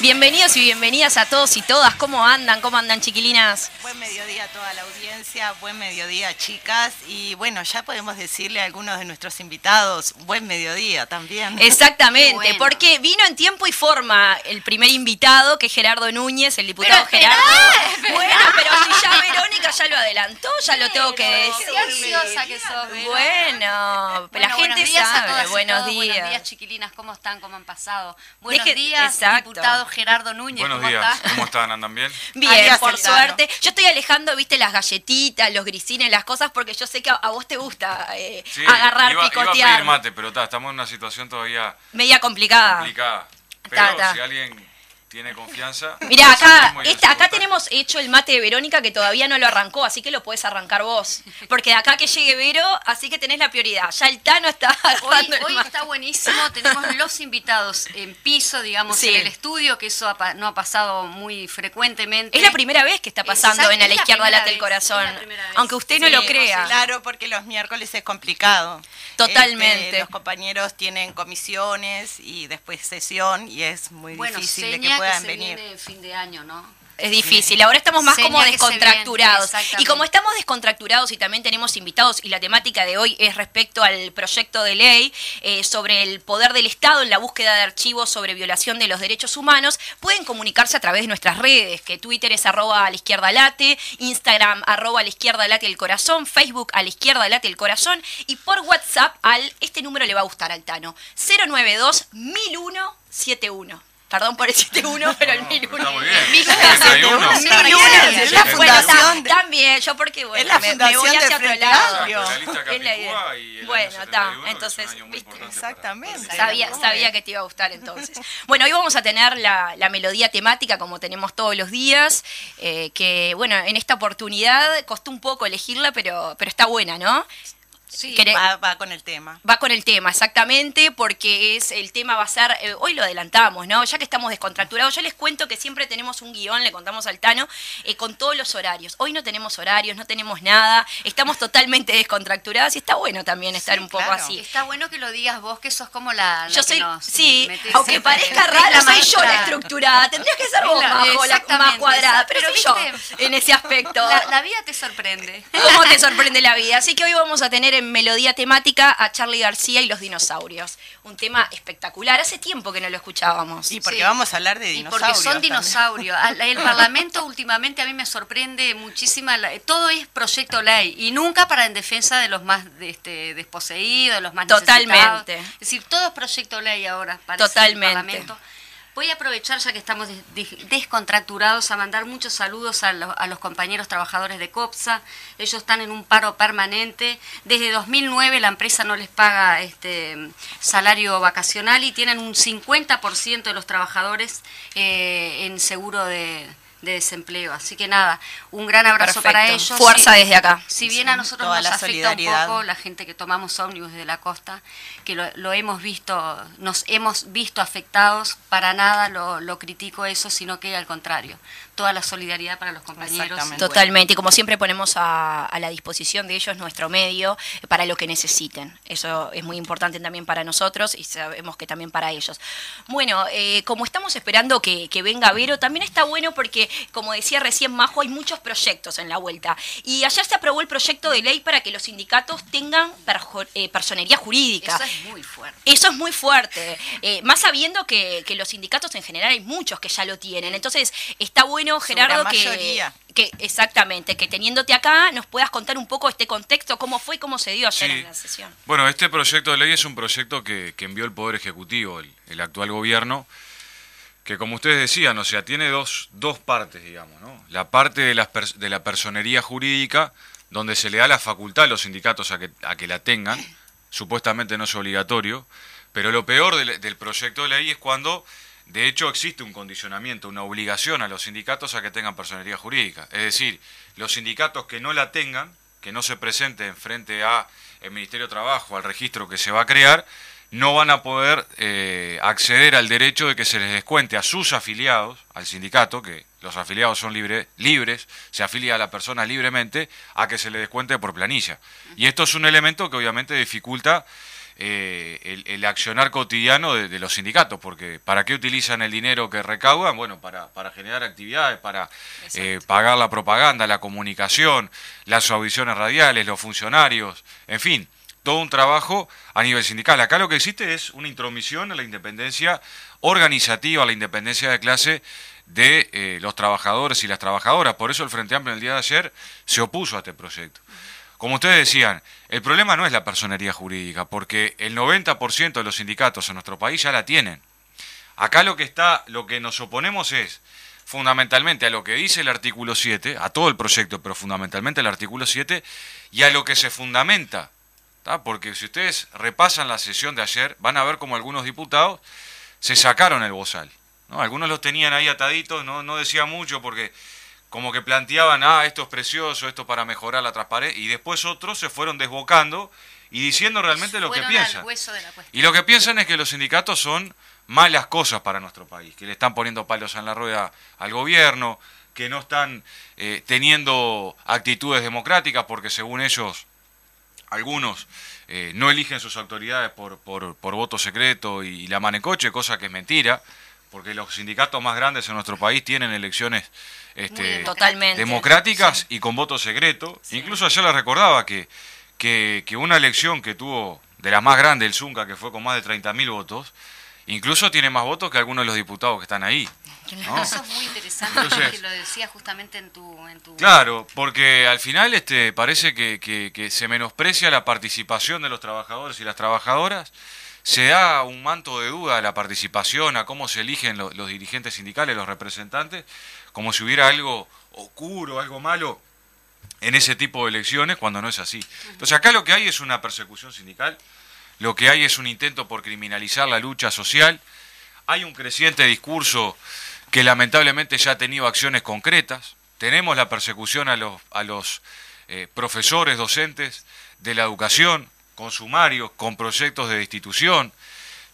Bienvenidos y bienvenidas a todos y todas. ¿Cómo andan? ¿Cómo andan, chiquilinas? Buen mediodía a toda la audiencia, buen mediodía, chicas. Y bueno, ya podemos decirle a algunos de nuestros invitados, buen mediodía también. Exactamente, Bueno. porque vino en tiempo y forma el primer invitado, que es Gerardo Núñez, el diputado Pero Gerardo. esperá, Bueno, pero si ya Verónica ya lo adelantó, ya lo tengo que decir. Qué ansiosa que sos. Bueno, la gente buenos días a sabe. todas buenos todos. días. Buenos días, chiquilinas. ¿Cómo están? ¿Cómo han pasado? Buenos Deje- días, exacto. diputado Gerardo Núñez. Buenos ¿Cómo días, está? ¿cómo están? ¿Andan bien? Bien, Alias por suerte. Yo estoy alejando, viste, las galletitas, los grisines, las cosas, porque yo sé que a, a vos te gusta eh, Sí, agarrar, iba, iba a picotear. pedir mate, pero ta, estamos en una situación todavía Media complicada. complicada. Ta, Pero ta. si alguien tiene confianza... Mirá, acá, esta, acá tenemos hecho el mate de Verónica que todavía no lo arrancó, así que lo puedes arrancar vos. Porque de acá que llegue Vero, así que tenés la prioridad. Ya el Tano está Hoy, armando el hoy mate. está buenísimo, tenemos los invitados en piso, digamos, Sí. en el estudio, que eso ha no ha pasado muy frecuentemente. Es la primera vez que está pasando Exacto, en A la izquierda late el corazón. Aunque usted no Sí, lo crea. Claro, porque los miércoles es complicado. Totalmente. Este, los compañeros tienen comisiones y después sesión y es muy bueno, difícil de que puedan se venir. viene fin de año, ¿no? Es difícil. Ahora estamos más Seña como descontracturados. viene, Y como estamos descontracturados y también tenemos invitados, y la temática de hoy es respecto al proyecto de ley eh, sobre el poder del Estado en la búsqueda de archivos sobre violación de los derechos humanos, pueden comunicarse a través de nuestras redes, que Twitter es arroba a la izquierda late, Instagram arroba a la izquierda late el corazón, Facebook a la izquierda late el corazón, y por WhatsApp al, este número le va a gustar al Tano, 092 1001 71. Perdón por el 71, pero el No, 1001. pero está muy bien. 1001. 71. 1001. Es la fundación También, yo porque, bueno, la me- voy hacia otro lado. Bueno, está. 71, que es un Entonces, viste, Exactamente. Sabía, sabía que te iba a gustar entonces. Bueno, hoy vamos a tener la, la melodía temática como tenemos todos los días, eh, que bueno, en esta oportunidad costó un poco elegirla, pero, pero está buena, ¿no? Sí. Va, va con el tema. Va con el tema, exactamente, porque es el tema va a ser, eh, hoy lo adelantamos, ¿no? Ya que estamos descontracturados, yo les cuento que siempre tenemos un guion, le contamos al Tano, eh, con todos los horarios. Hoy no tenemos horarios, no tenemos nada, estamos totalmente descontracturados y está bueno también estar Sí, un poco claro. así. Está bueno que lo digas vos, que sos como la, la Yo que soy, nos sí, aunque parezca raro, soy yo la estructurada. Tendrías que ser vos la- más, cuadrada, pero, pero soy yo en ese aspecto. La, la vida te sorprende. ¿Cómo te sorprende la vida? Así que hoy vamos a tener en melodía temática a Charlie García y los dinosaurios. Un tema espectacular. Hace tiempo que no lo escuchábamos. Y porque Sí. vamos a hablar de Y dinosaurios. porque son también. dinosaurios. El Parlamento últimamente a mí me sorprende muchísima. la- todo es proyecto ley y nunca para en defensa de los más este, desposeídos, de los más Totalmente. necesitados. Es decir, todo es proyecto ley ahora. parece, en el Totalmente. Parlamento. Voy a aprovechar, ya que estamos des- des- descontracturados, a mandar muchos saludos a, los- a los compañeros trabajadores de COPSA. Ellos están en un paro permanente. Desde 2009 la empresa no les paga este salario vacacional y tienen un 50% de los trabajadores eh, en seguro de, de desempleo. Así que nada, un gran abrazo Perfecto. para ellos. Fuerza Sí. desde acá. Si bien a nosotros toda nos la afecta un solidaridad. poco la gente que tomamos ómnibus de la costa, que lo, lo hemos visto, nos hemos visto afectados, para nada lo, lo critico eso, sino que al contrario, toda la solidaridad para los compañeros. Totalmente, y como siempre ponemos a, a la disposición de ellos nuestro medio para lo que necesiten. Eso es muy importante también para nosotros y sabemos que también para ellos. Bueno, eh, como estamos esperando que, que venga Vero, también está bueno porque, como decía recién Majo, hay muchos proyectos en la vuelta. Y ayer se aprobó el proyecto de ley para que los sindicatos tengan perjo- eh, personería jurídica. Eso es muy fuerte. Eso es muy fuerte, eh, más sabiendo que, que los sindicatos en general hay muchos que ya lo tienen. Entonces, está bueno, Gerardo, que, exactamente, que teniéndote acá nos puedas contar un poco este contexto, cómo fue y cómo se dio ayer Sí. en la sesión. Bueno, este proyecto de ley es un proyecto que, que envió el Poder Ejecutivo, el, el actual gobierno, que como ustedes decían, o sea, tiene dos, dos partes, digamos, ¿no? La parte de, las de la personería jurídica, donde se le da la facultad a los sindicatos a que, a que la tengan, supuestamente no es obligatorio, pero lo peor del, del proyecto de ley es cuando, de hecho, existe un condicionamiento, una obligación a los sindicatos a que tengan personería jurídica. Es decir, los sindicatos que no la tengan, que no se presenten frente a el Ministerio de Trabajo, al registro que se va a crear, no van a poder eh, acceder al derecho de que se les descuente a sus afiliados, al sindicato, que los afiliados son libre- libres, se afilia a la persona libremente, a que se le descuente por planilla. Y esto es un elemento que obviamente dificulta eh, el, accionar cotidiano de, los sindicatos, porque ¿para qué utilizan el dinero que recaudan? Bueno, para, para generar actividades, para eh, pagar la propaganda, la comunicación, las audiciones radiales, los funcionarios, en fin, todo un trabajo a nivel sindical. Acá lo que existe es una intromisión a la independencia organizativa, a la independencia de clase de eh, los trabajadores y las trabajadoras. Por eso el Frente Amplio en el día de ayer se opuso a este proyecto. Como ustedes decían, el problema no es la personería jurídica, porque el 90% de los sindicatos en nuestro país ya la tienen. Acá lo que está, lo que nos oponemos es fundamentalmente a lo que dice el artículo 7, a todo el proyecto, pero fundamentalmente al artículo 7, y a lo que se fundamenta. Porque si ustedes repasan la sesión de ayer, van a ver como algunos diputados se sacaron el bozal. ¿no? Algunos los tenían ahí ataditos, no, no decía mucho porque como que planteaban, ah, esto es precioso, esto para mejorar la transparencia, y después otros se fueron desbocando y diciendo realmente lo que piensan. y lo que piensan es que los sindicatos son malas cosas para nuestro país, que le están poniendo palos en la rueda al gobierno, que no están eh, teniendo actitudes democráticas, porque según ellos, algunos eh, no eligen sus autoridades por, por, por voto secreto y, la manecoche, cosa que es mentira, porque los sindicatos más grandes en nuestro país tienen elecciones este, democráticas y con voto secreto. Incluso ayer le recordaba que, que, una elección que tuvo de la más grande, el Zunca, que fue con más de 30.000 votos, incluso tiene más votos que algunos de los diputados que están ahí. Eso es muy interesante porque lo decía justamente en tu, Claro, porque al final este, parece que, que, se menosprecia la participación de los trabajadores y las trabajadoras, se da un manto de duda a la participación, a cómo se eligen los dirigentes sindicales, los representantes, como si hubiera algo oscuro, algo malo en ese tipo de elecciones, cuando no es así. Entonces acá lo que hay es una persecución sindical, lo que hay es un intento por criminalizar la lucha social, hay un creciente discurso que lamentablemente ya ha tenido acciones concretas, tenemos la persecución a los, a los eh, profesores, docentes de la educación, con sumarios, con proyectos de destitución,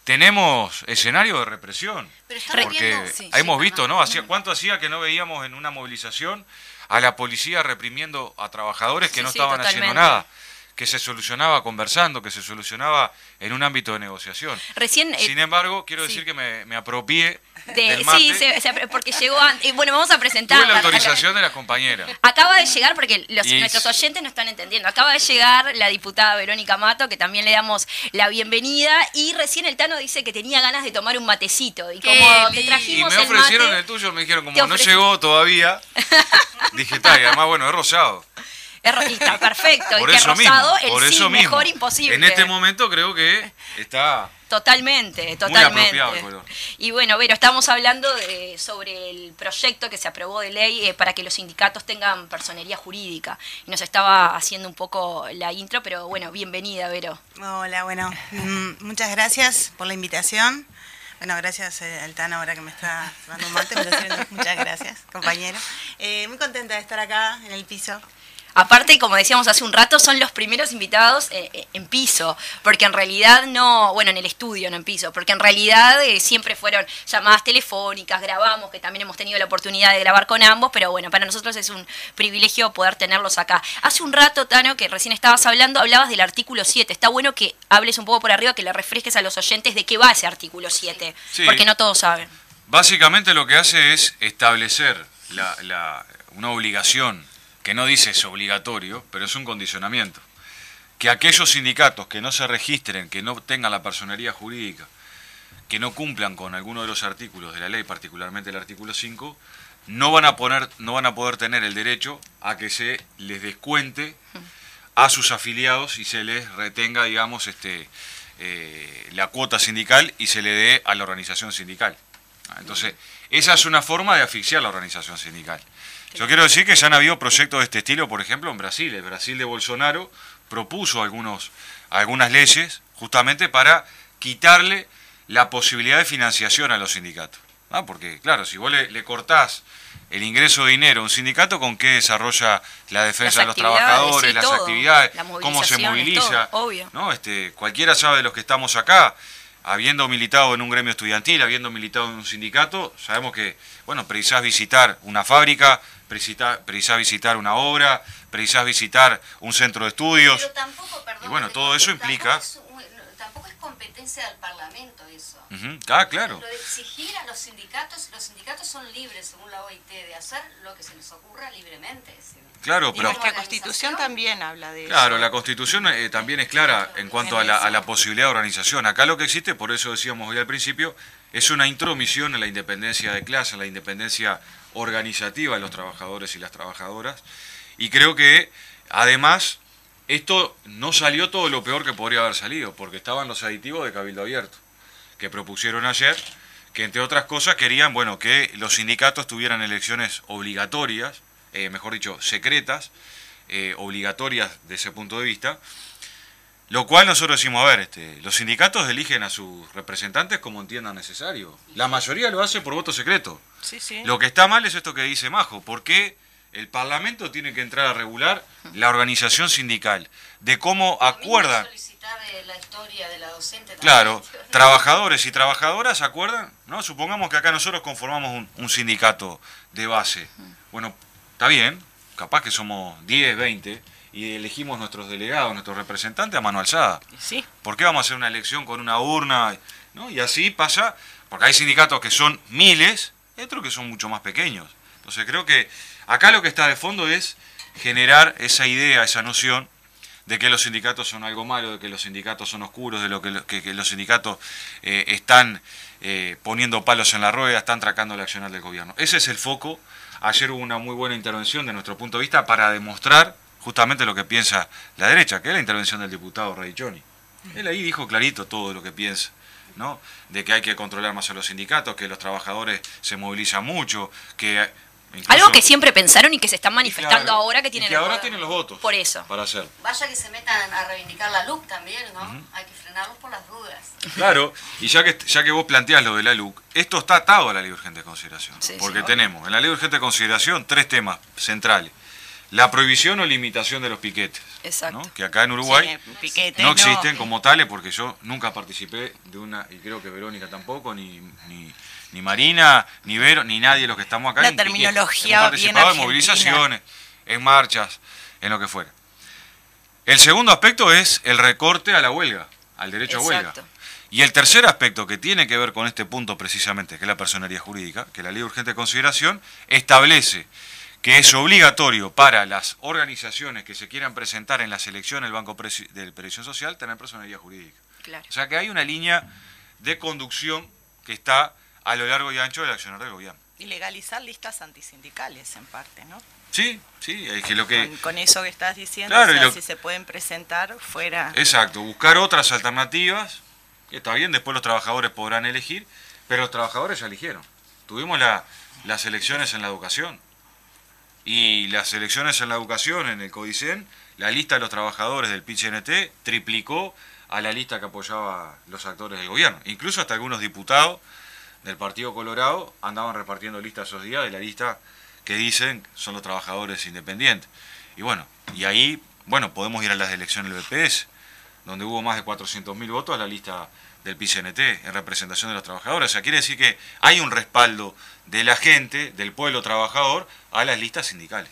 tenemos escenario de represión. porque hemos visto, ¿no? Hacía, ¿Cuánto hacía que no veíamos en una movilización a la policía reprimiendo a trabajadores que no estaban haciendo nada? Que se solucionaba conversando, que se solucionaba en un ámbito de negociación. Recién, eh, Sin embargo, quiero decir que me, me apropié Sí, porque llegó antes. Bueno, vamos a presentar. la autorización de las compañeras. Acaba de llegar, porque los, nuestros oyentes no están entendiendo. Acaba de llegar la diputada Verónica Mato, que también le damos la bienvenida. Y recién el Tano dice que tenía ganas de tomar un matecito. Y como te trajimos. Y me ofrecieron el, tuyo, me dijeron, como no llegó todavía, dije, está, y además, bueno, es rosado. Es perfecto. y que rosado, el sí, mejor imposible. En este momento creo que está Totalmente, totalmente. Y bueno, Vero, estamos hablando de, sobre el proyecto que se aprobó de ley eh, para que los sindicatos tengan personería jurídica. Y nos estaba haciendo un poco la intro, pero bueno, bienvenida, Vero. Hola, bueno, mm, muchas gracias por la invitación. Bueno, gracias eh, al TAN ahora que me está dando un mate, muchas gracias, compañero. Eh, muy contenta de estar acá en el piso Aparte, como decíamos hace un rato, son los primeros invitados eh, eh, en piso, porque en realidad no, bueno, en el estudio, no en piso, porque en realidad eh, siempre fueron llamadas telefónicas, grabamos, que también hemos tenido la oportunidad de grabar con ambos, pero bueno, para nosotros es un privilegio poder tenerlos acá. Hace un rato, Tano, que recién estabas hablando, hablabas del artículo 7. Está bueno que hables un poco por arriba, que le refresques a los oyentes de qué va ese artículo 7, porque no todos saben. Básicamente lo que hace es establecer una obligación que no dice es obligatorio, pero es un condicionamiento. Que aquellos sindicatos que no se registren, que no tengan la personería jurídica, que no cumplan con alguno de los artículos de la ley, particularmente el artículo 5, no van a, poner, no van a poder tener el derecho a que se les descuente a sus afiliados y se les retenga, digamos, este, eh, la cuota sindical y se le dé a la organización sindical. Entonces, esa es una forma de asfixiar la organización sindical. Yo quiero decir que ya han habido proyectos de este estilo, por ejemplo, en Brasil. El Brasil de Bolsonaro propuso algunos, algunas leyes justamente para quitarle la posibilidad de financiación a los sindicatos. Porque, claro, si vos le, cortás el ingreso de dinero a un sindicato, ¿con qué desarrolla la defensa de los trabajadores, las actividades, cómo se moviliza? ¿no? Este, cualquiera sabe de los que estamos acá, habiendo militado en un gremio estudiantil, habiendo militado en un sindicato, sabemos que, bueno, precisás visitar una fábrica, precisás visitar una obra, precisás visitar un centro de estudios. Pero tampoco, perdón, y bueno, todo eso implica... competencia del Parlamento eso. Ah, claro. Lo de exigir a los sindicatos, los sindicatos son libres, según la OIT, de hacer lo que se les ocurra libremente. ¿sí? Claro, pero nuestra constitución también habla de Claro, eso. la Constitución eh, también es clara en cuanto a la, a la posibilidad de organización. Acá lo que existe, por eso decíamos hoy al principio, es una intromisión en la independencia de clase, en la independencia organizativa de los trabajadores y las trabajadoras. Y creo que, además, esto no salió todo lo peor que podría haber salido, porque estaban los aditivos de Cabildo Abierto, que propusieron ayer, que entre otras cosas querían, bueno, que los sindicatos tuvieran elecciones obligatorias, eh, mejor dicho, secretas, eh, obligatorias de ese punto de vista, lo cual nosotros decimos, a ver, este, los sindicatos eligen a sus representantes como entiendan necesario. La mayoría lo hace por voto secreto. Sí, sí. Lo que está mal es esto que dice Majo, ¿por qué el Parlamento tiene que entrar a regular la organización sindical? De cómo acuerdan, solicitar eh, la historia de la docente también. claro, trabajadores y trabajadoras acuerdan, ¿no? Supongamos que acá nosotros conformamos un, un sindicato de base. Bueno, está bien, capaz que somos 10, 20 y elegimos nuestros delegados, nuestros representantes a mano alzada. Sí. ¿Por qué vamos a hacer una elección con una urna? ¿no? Y así pasa, porque hay sindicatos que son miles y otros que son mucho más pequeños. Entonces creo que acá lo que está de fondo es generar esa idea, esa noción de que los sindicatos son algo malo, de que los sindicatos son oscuros, de lo que, los sindicatos eh, están eh, poniendo palos en la rueda, están tracando el accionar del gobierno. Ese es el foco. Ayer hubo una muy buena intervención de nuestro punto de vista para demostrar justamente lo que piensa la derecha, que es la intervención del diputado Radichoni. Él ahí dijo clarito todo lo que piensa, ¿no? De que hay que controlar más a los sindicatos, que los trabajadores se movilizan mucho, que incluso- Algo que siempre pensaron y que se están Y manifestando claro, ahora que y tienen que el ahora poder. tienen los votos Por eso. para hacer. Vaya que se metan a reivindicar la LUC también, ¿no? Hay que frenarlos por las dudas. Claro, y ya que, ya que vos planteás lo de la LUC, esto está atado a la ley de urgente consideración. Sí, sí, porque obvio. tenemos en la ley de urgente consideración tres temas centrales. La prohibición o limitación de los piquetes. Exacto. ¿no? Que acá en Uruguay Sí, no existen como tales porque yo nunca participé de una, y creo que Verónica tampoco, ni, ni, ni Marina, ni Vero, ni nadie de los que estamos acá. Piquetes. terminología Hemos bien participado en movilizaciones, en marchas, en lo que fuera. El segundo aspecto es el recorte a la huelga, al derecho a huelga. Y el tercer aspecto que tiene que ver con este punto precisamente, que es la personería jurídica, que la ley de urgente consideración establece que es obligatorio para las organizaciones que se quieran presentar en las elecciones del Banco Presi- de Previsión Social tener personería jurídica. Claro. O sea que hay una línea de conducción que está a lo largo y ancho del accionar del gobierno. Y legalizar listas antisindicales en parte, ¿no? Sí, sí, es que lo que... Con, con eso que estás diciendo, Claro, o y sea, lo- si se pueden presentar fuera. Exacto, buscar otras alternativas, que está bien, después los trabajadores podrán elegir, pero los trabajadores ya eligieron. Tuvimos la- las elecciones en la educación, y las elecciones en la educación, en el CODICEN, la lista de los trabajadores del PCNT triplicó a la lista que apoyaba los actores del gobierno. Incluso hasta algunos diputados del Partido Colorado andaban repartiendo listas esos días de la lista que dicen son los trabajadores independientes. Y bueno, y ahí, bueno, podemos ir a las elecciones del BPS, donde hubo más de 400.000 votos a la lista del PCNT en representación de los trabajadores. O sea, quiere decir que hay un respaldo de la gente, del pueblo trabajador, a las listas sindicales.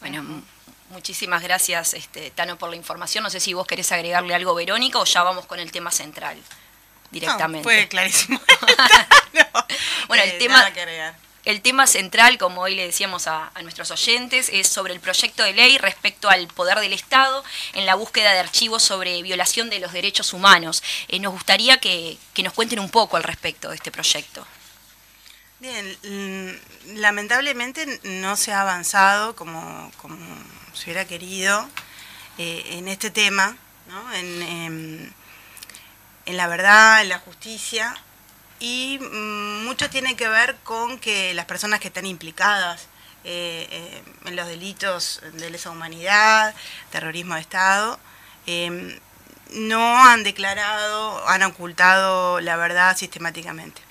Bueno, muchísimas gracias, este, Tano, por la información. No sé si vos querés agregarle algo, Verónica, o ya vamos con el tema central directamente. No, fue clarísimo. No, Bueno, el eh, tema-. El tema central, como hoy le decíamos a, a nuestros oyentes, es sobre el proyecto de ley respecto al poder del Estado en la búsqueda de archivos sobre violación de los derechos humanos. Eh, nos gustaría que, que nos cuenten un poco al respecto de este proyecto. Bien, mm, lamentablemente no se ha avanzado como, como se hubiera querido eh, en este tema, ¿no? en, em, en la verdad, en la justicia, y mm, mucho tiene que ver con que las personas que están implicadas eh, eh, en los delitos de lesa humanidad, terrorismo de Estado, em, no han declarado, han ocultado la verdad sistemáticamente.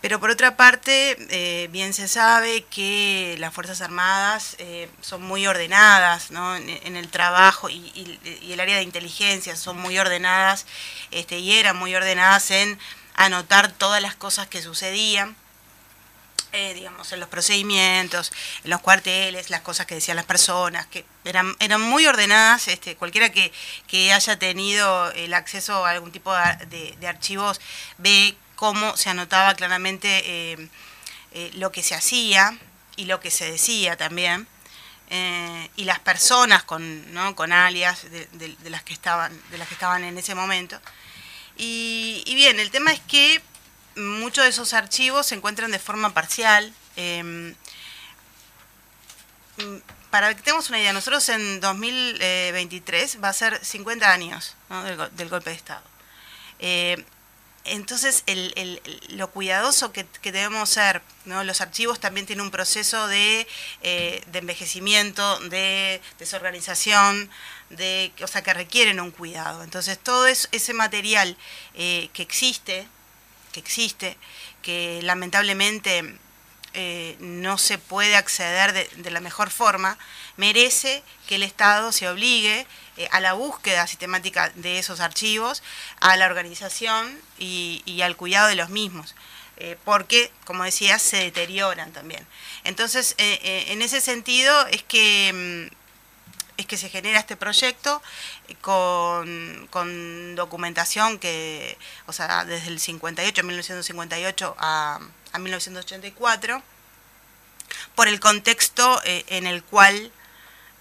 Pero por otra parte, eh, bien se sabe que las Fuerzas Armadas eh, son muy ordenadas ¿no? en, en el trabajo y, y- y el área de inteligencia son muy ordenadas este, y eran muy ordenadas en anotar todas las cosas que sucedían. eh, digamos, en los procedimientos, en los cuarteles, las cosas que decían las personas, que eran, eran muy ordenadas, este, cualquiera que, haya tenido el acceso a algún tipo de, archivos ve cómo se anotaba claramente eh, eh, lo que se hacía y lo que se decía también. y las personas con, ¿no? con alias de, las que estaban, de las que estaban en ese momento. Y, bien, el tema es que muchos de esos archivos se encuentran de forma parcial. Em, para que tengamos una idea, nosotros en 2023 va a ser 50 años del, golpe de Estado. Eh, entonces, lo cuidadoso que, debemos ser, ¿no? los archivos también tienen un proceso de, eh, envejecimiento, de desorganización, de, o sea, que requieren un cuidado. Entonces, todo ese material eh, que existe, que existe, que lamentablemente eh, no se puede acceder de, la mejor forma, merece que el Estado se obligue eh, a la búsqueda sistemática de esos archivos, a la organización y, al cuidado de los mismos. Eh, porque, como decía, se deterioran también. Entonces, en ese sentido es que mm, es que se genera este proyecto con, documentación que, o sea, desde el 58, 1958 a, 1984, por el contexto eh, en el cual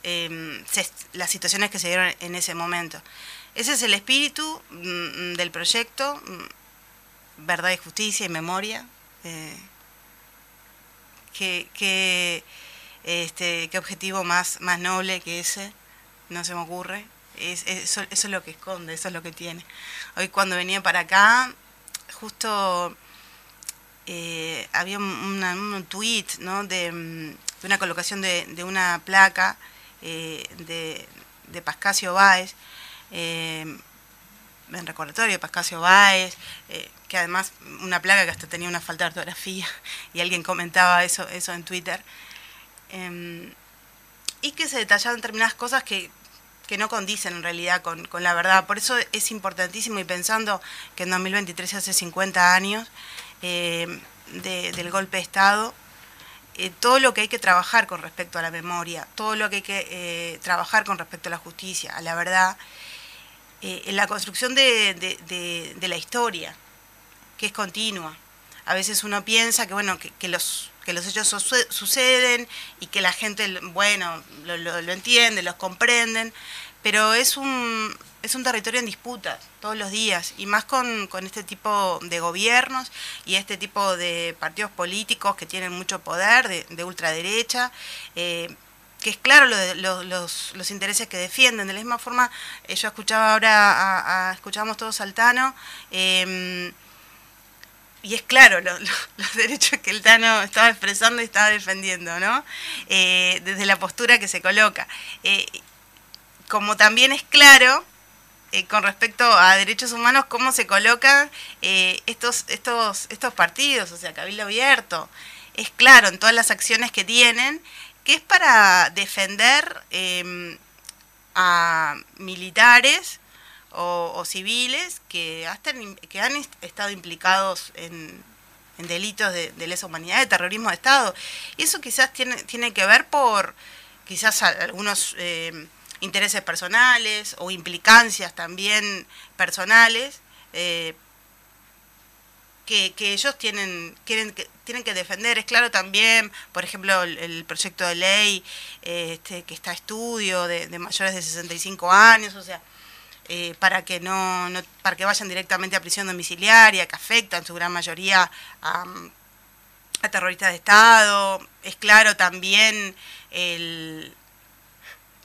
em, las situaciones que se dieron en ese momento. Ese es el espíritu mm, del proyecto, mm, verdad y justicia y memoria. Eh, que este, qué objetivo más, más noble que ese, no se me ocurre. Es, eso, es lo que esconde, eso es lo que tiene. Hoy cuando venía para acá, justo eh, había un tweet ¿no? de, de, una colocación de una placa eh, de, de Pascasio Báez, eh, en recordatorio de Pascasio Báez, eh, que además una placa que hasta tenía una falta de ortografía, y alguien comentaba eso, eso en Twitter. Em, y que se detallaron determinadas cosas que, no condicen en realidad con, la verdad. Por eso es importantísimo y pensando que en 2023 se hace 50 años em, del golpe de Estado, eh, todo lo que hay que trabajar con respecto a la memoria, todo lo que hay que eh, trabajar con respecto a la justicia, a la verdad, eh, en la construcción de, la historia, que es continua. A veces uno piensa que, bueno, que los que los hechos suceden y que la gente, bueno, lo, entiende, los comprenden, pero es un, es un territorio en disputa todos los días, y más con, este tipo de gobiernos y este tipo de partidos políticos que tienen mucho poder, de, ultraderecha. Eh, que es claro los, los, intereses que defienden. De la misma forma, eh, yo escuchaba ahora, a, escuchábamos todos Saltano, eh, y es claro los derechos que el Tano estaba expresando y estaba defendiendo, ¿no? Eh, desde la postura que se coloca. Como también es claro, eh, con respecto a derechos humanos, cómo se colocan estos, estos, estos partidos, o sea, Cabildo Abierto. Es claro en todas las acciones que tienen, que es para defender em, a militares, o, civiles que, que han estado implicados en, delitos de, lesa humanidad, de terrorismo de Estado. Y eso quizás tiene, tiene que ver por quizás algunos eh, intereses personales o implicancias también personales. Eh, que, ellos tienen, quieren, que, tienen que defender. Es claro también, por ejemplo, el, proyecto de ley este, que está a estudio de, de mayores de 65 años, o sea, eh, para que no, para que vayan directamente a prisión domiciliaria, que afecta en su gran mayoría a, terroristas de Estado. Es claro también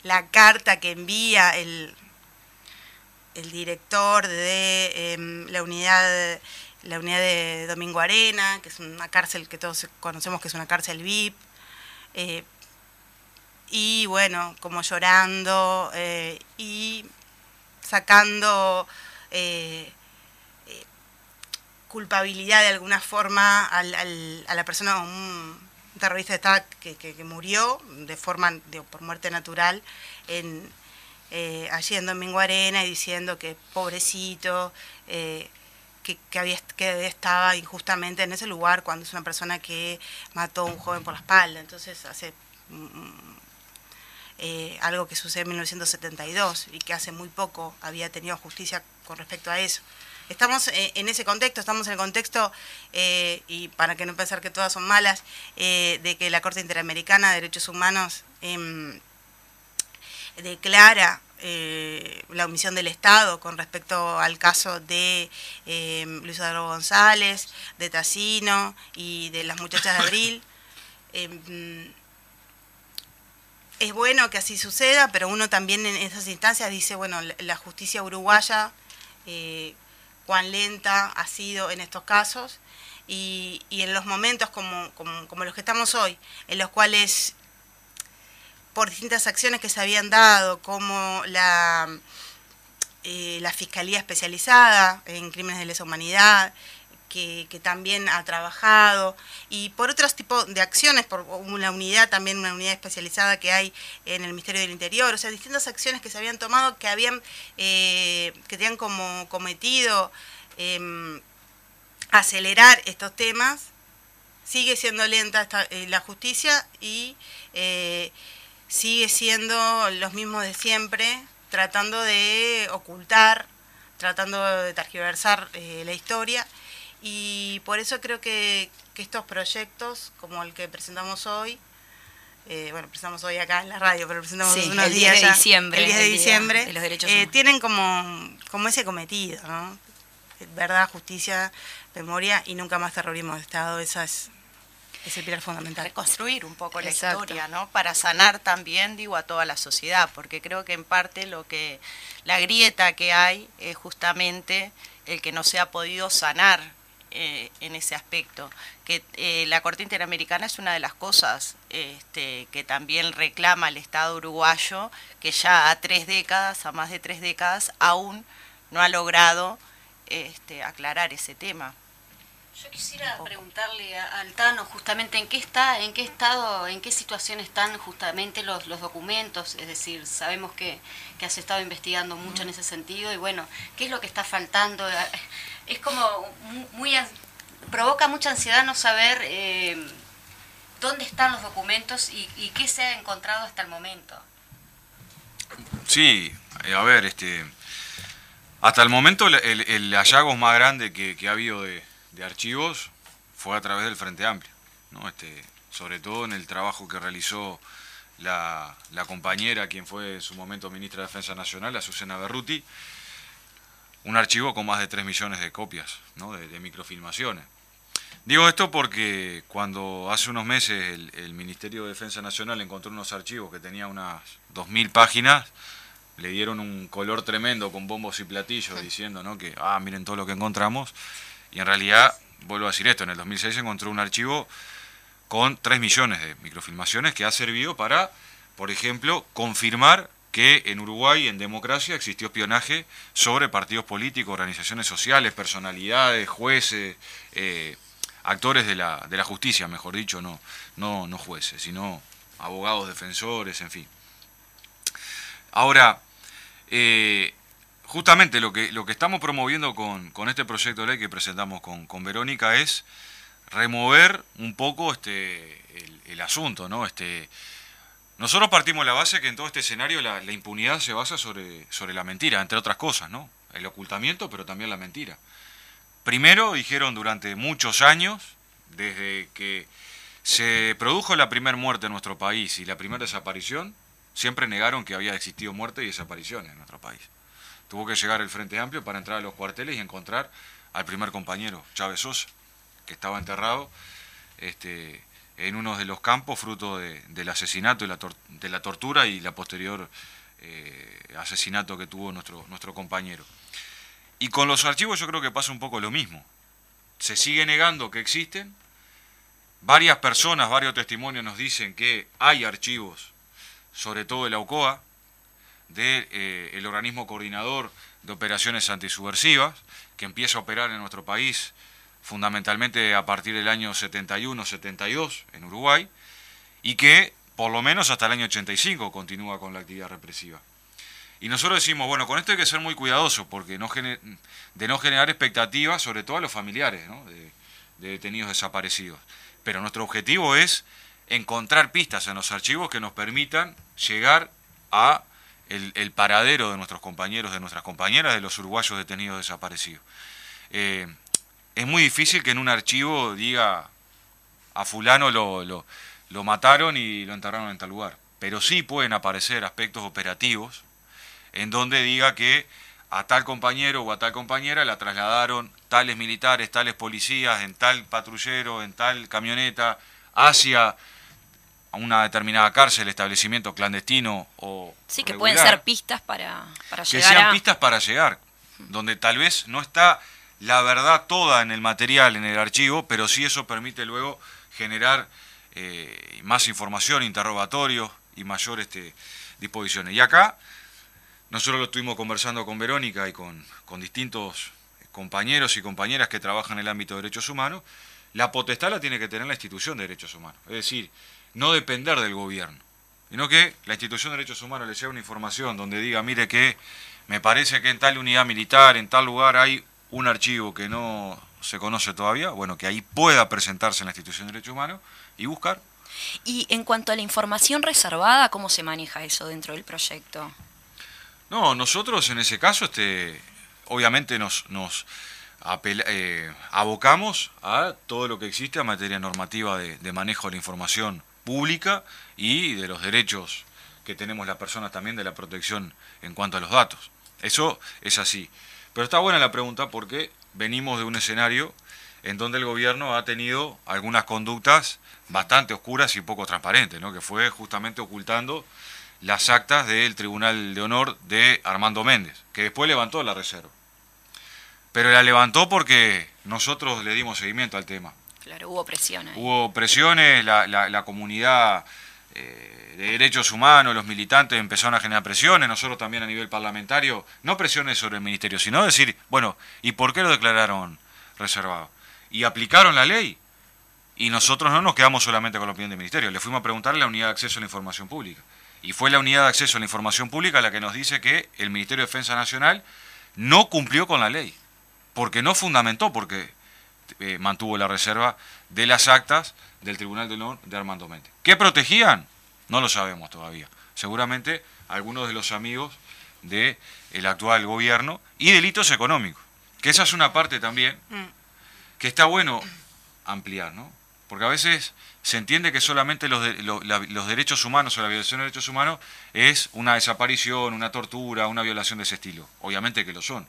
la carta que envía el, el director de em, la unidad la unidad de Domingo Arena, que es una cárcel que todos conocemos que es una cárcel VIP. Eh, y bueno, como llorando eh, y sacando eh, eh, culpabilidad de alguna forma a la persona, terrorista de Estado que, murió de forma por muerte natural en, eh, en Domingo Arena y diciendo que pobrecito, que, había, que estaba injustamente en ese lugar cuando es una persona que mató a un joven por la espalda. Entonces hace mm, eh, algo que sucede en 1972 y que hace muy poco había tenido justicia con respecto a eso. Estamos eh, en ese contexto, estamos en el contexto, eh, y para que no pensar que todas son malas, de que la Corte Interamericana de Derechos Humanos em, declara eh, la omisión del Estado con respecto al caso de eh, Luis Eduardo González, de Tassino y de las muchachas de Abril. Em, es bueno que así suceda, pero uno también en esas instancias dice, bueno, la justicia uruguaya, eh, cuán lenta ha sido en estos casos, y, en los momentos como, los que estamos hoy, en los cuales por distintas acciones que se habían dado, como la, eh, la Fiscalía Especializada en Crímenes de Lesa Humanidad, que, también ha trabajado, y por otros tipos de acciones, por una unidad, también una unidad especializada que hay en el Ministerio del Interior, o sea, distintas acciones que se habían tomado que habían, eh, que tenían como cometido em, acelerar estos temas, sigue siendo lenta eh, la justicia y sigue siendo los mismos de siempre, tratando de ocultar, tratando de tergiversar eh, la historia. Y por eso creo que, estos proyectos, como el que presentamos hoy, eh, bueno, presentamos hoy acá en la radio, pero presentamos unos el días de diciembre, el 10 de diciembre, de los derechos eh, tienen como, como ese cometido, ¿no? Verdad, justicia, memoria y nunca más terrorismo de Estado. Esa es, es el pilar fundamental. Reconstruir un poco la historia, ¿no? Para sanar también, digo, a toda la sociedad, porque creo que en parte lo que, la grieta que hay es justamente el que no se ha podido sanar eh, en ese aspecto. Que eh, la Corte Interamericana es una de las cosas este, que también reclama el Estado uruguayo, que ya a tres décadas, a más de tres décadas, aún no ha logrado este, aclarar ese tema. Yo quisiera preguntarle a Altano justamente en qué está, en qué estado, en qué situación están justamente los, los documentos, es decir, sabemos que, que, has estado investigando mucho en ese sentido y bueno, ¿qué es lo que está faltando? Es como muy, provoca mucha ansiedad no saber eh, dónde están los documentos y, qué se ha encontrado hasta el momento. Sí, eh, a ver, este, hasta el momento el, el, hallazgo más grande que, que ha habido de de archivos fue a través del Frente Amplio, ¿no? este, sobre todo en el trabajo que realizó la, compañera, quien fue en su momento ministra de Defensa Nacional, Azucena Berruti, un archivo con más de 3 millones de copias ¿no? de, microfilmaciones. Digo esto porque cuando hace unos meses el, el, Ministerio de Defensa Nacional encontró unos archivos que tenían unas 2.000 páginas, le dieron un color tremendo con bombos y platillos diciendo ¿no? que, ah, miren todo lo que encontramos. Y en realidad, vuelvo a decir esto, en el 2006 se encontró un archivo con 3 millones de microfilmaciones que ha servido para, por ejemplo, confirmar que en Uruguay, en democracia, existió espionaje sobre partidos políticos, organizaciones sociales, personalidades, jueces, eh, actores de la, de la justicia, mejor dicho, no, no, no jueces, sino abogados, defensores, en fin. Ahora, eh, justamente lo que, lo que estamos promoviendo con, este proyecto de ley que presentamos con, Verónica es remover un poco este, el, asunto, ¿no? Este, nosotros partimos la base que en todo este escenario la, impunidad se basa sobre, sobre la mentira, entre otras cosas, ¿no? El ocultamiento, pero también la mentira. Primero, dijeron durante muchos años, desde que se produjo la primera muerte en nuestro país y la primera desaparición, siempre negaron que había existido muerte y desaparición en nuestro país. Tuvo que llegar el Frente Amplio para entrar a los cuarteles y encontrar al primer compañero, Chávez Sosa, que estaba enterrado este, en uno de los campos fruto del asesinato, de la, de la tortura y la posterior eh, asesinato que tuvo nuestro, nuestro compañero. Y con los archivos yo creo que pasa un poco lo mismo. Se sigue negando que existen. Varias personas, varios testimonios nos dicen que hay archivos, sobre todo de la UCOA, del de, eh, organismo coordinador de operaciones antisubversivas, que empieza a operar en nuestro país fundamentalmente a partir del año 71-72 en Uruguay, y que por lo menos hasta el año 85 continúa con la actividad represiva. Y nosotros decimos, bueno, con esto hay que ser muy cuidadoso, porque no de no generar expectativas, sobre todo a los familiares de, detenidos desaparecidos. Pero nuestro objetivo es encontrar pistas en los archivos que nos permitan llegar a el, paradero de nuestros compañeros, de nuestras compañeras, de los uruguayos detenidos desaparecidos. Eh, es muy difícil que en un archivo diga a fulano lo, lo mataron y lo enterraron en tal lugar. Pero sí pueden aparecer aspectos operativos en donde diga que a tal compañero o a tal compañera la trasladaron tales militares, tales policías, en tal patrullero, en tal camioneta, hacia una determinada cárcel, establecimiento clandestino o... Sí, que pueden ser pistas para, para llegar. Que sean pistas para llegar, donde tal vez no está la verdad toda en el material, en el archivo, pero sí eso permite luego generar eh, más información, interrogatorios y mayor este, disposiciones. Y acá nosotros lo estuvimos conversando con Verónica y con, distintos compañeros y compañeras que trabajan en el ámbito de derechos humanos. La potestad la tiene que tener la institución de derechos humanos. Es decir, no depender del gobierno, sino que la institución de derechos humanos le lleve una información donde diga, mire que me parece que en tal unidad militar, en tal lugar hay un archivo que no se conoce todavía, bueno, que ahí pueda presentarse en la institución de derechos humanos y buscar. Y en cuanto a la información reservada, ¿cómo se maneja eso dentro del proyecto? No, nosotros en ese caso, este, obviamente nos, nos eh, abocamos a todo lo que existe a materia normativa de, manejo de la información pública y de los derechos que tenemos las personas también de la protección en cuanto a los datos. Eso es así. Pero está buena la pregunta porque venimos de un escenario en donde el gobierno ha tenido algunas conductas bastante oscuras y poco transparentes, ¿no? que fue justamente ocultando las actas del Tribunal de Honor de Armando Méndez, que después levantó la reserva. Pero la levantó porque nosotros le dimos seguimiento al tema. Claro, hubo presiones. Hubo presiones, la, la, comunidad eh, de derechos humanos, los militantes empezaron a generar presiones, nosotros también a nivel parlamentario, no presiones sobre el ministerio, sino decir, bueno, ¿y por qué lo declararon reservado? Y aplicaron la ley. Y nosotros no nos quedamos solamente con la opinión del ministerio, le fuimos a preguntar a la unidad de acceso a la información pública. Y fue la unidad de acceso a la información pública la que nos dice que el Ministerio de Defensa Nacional no cumplió con la ley, porque no fundamentó, porque eh, mantuvo la reserva de las actas del Tribunal de de Armando Mente. ¿Qué protegían? No lo sabemos todavía. Seguramente algunos de los amigos del el actual gobierno y delitos económicos. Que esa es una parte también mm. que está bueno ampliar, ¿no? Porque a veces se entiende que solamente los, los derechos humanos o la violación de derechos humanos es una desaparición, una tortura, una violación de ese estilo. Obviamente que lo son.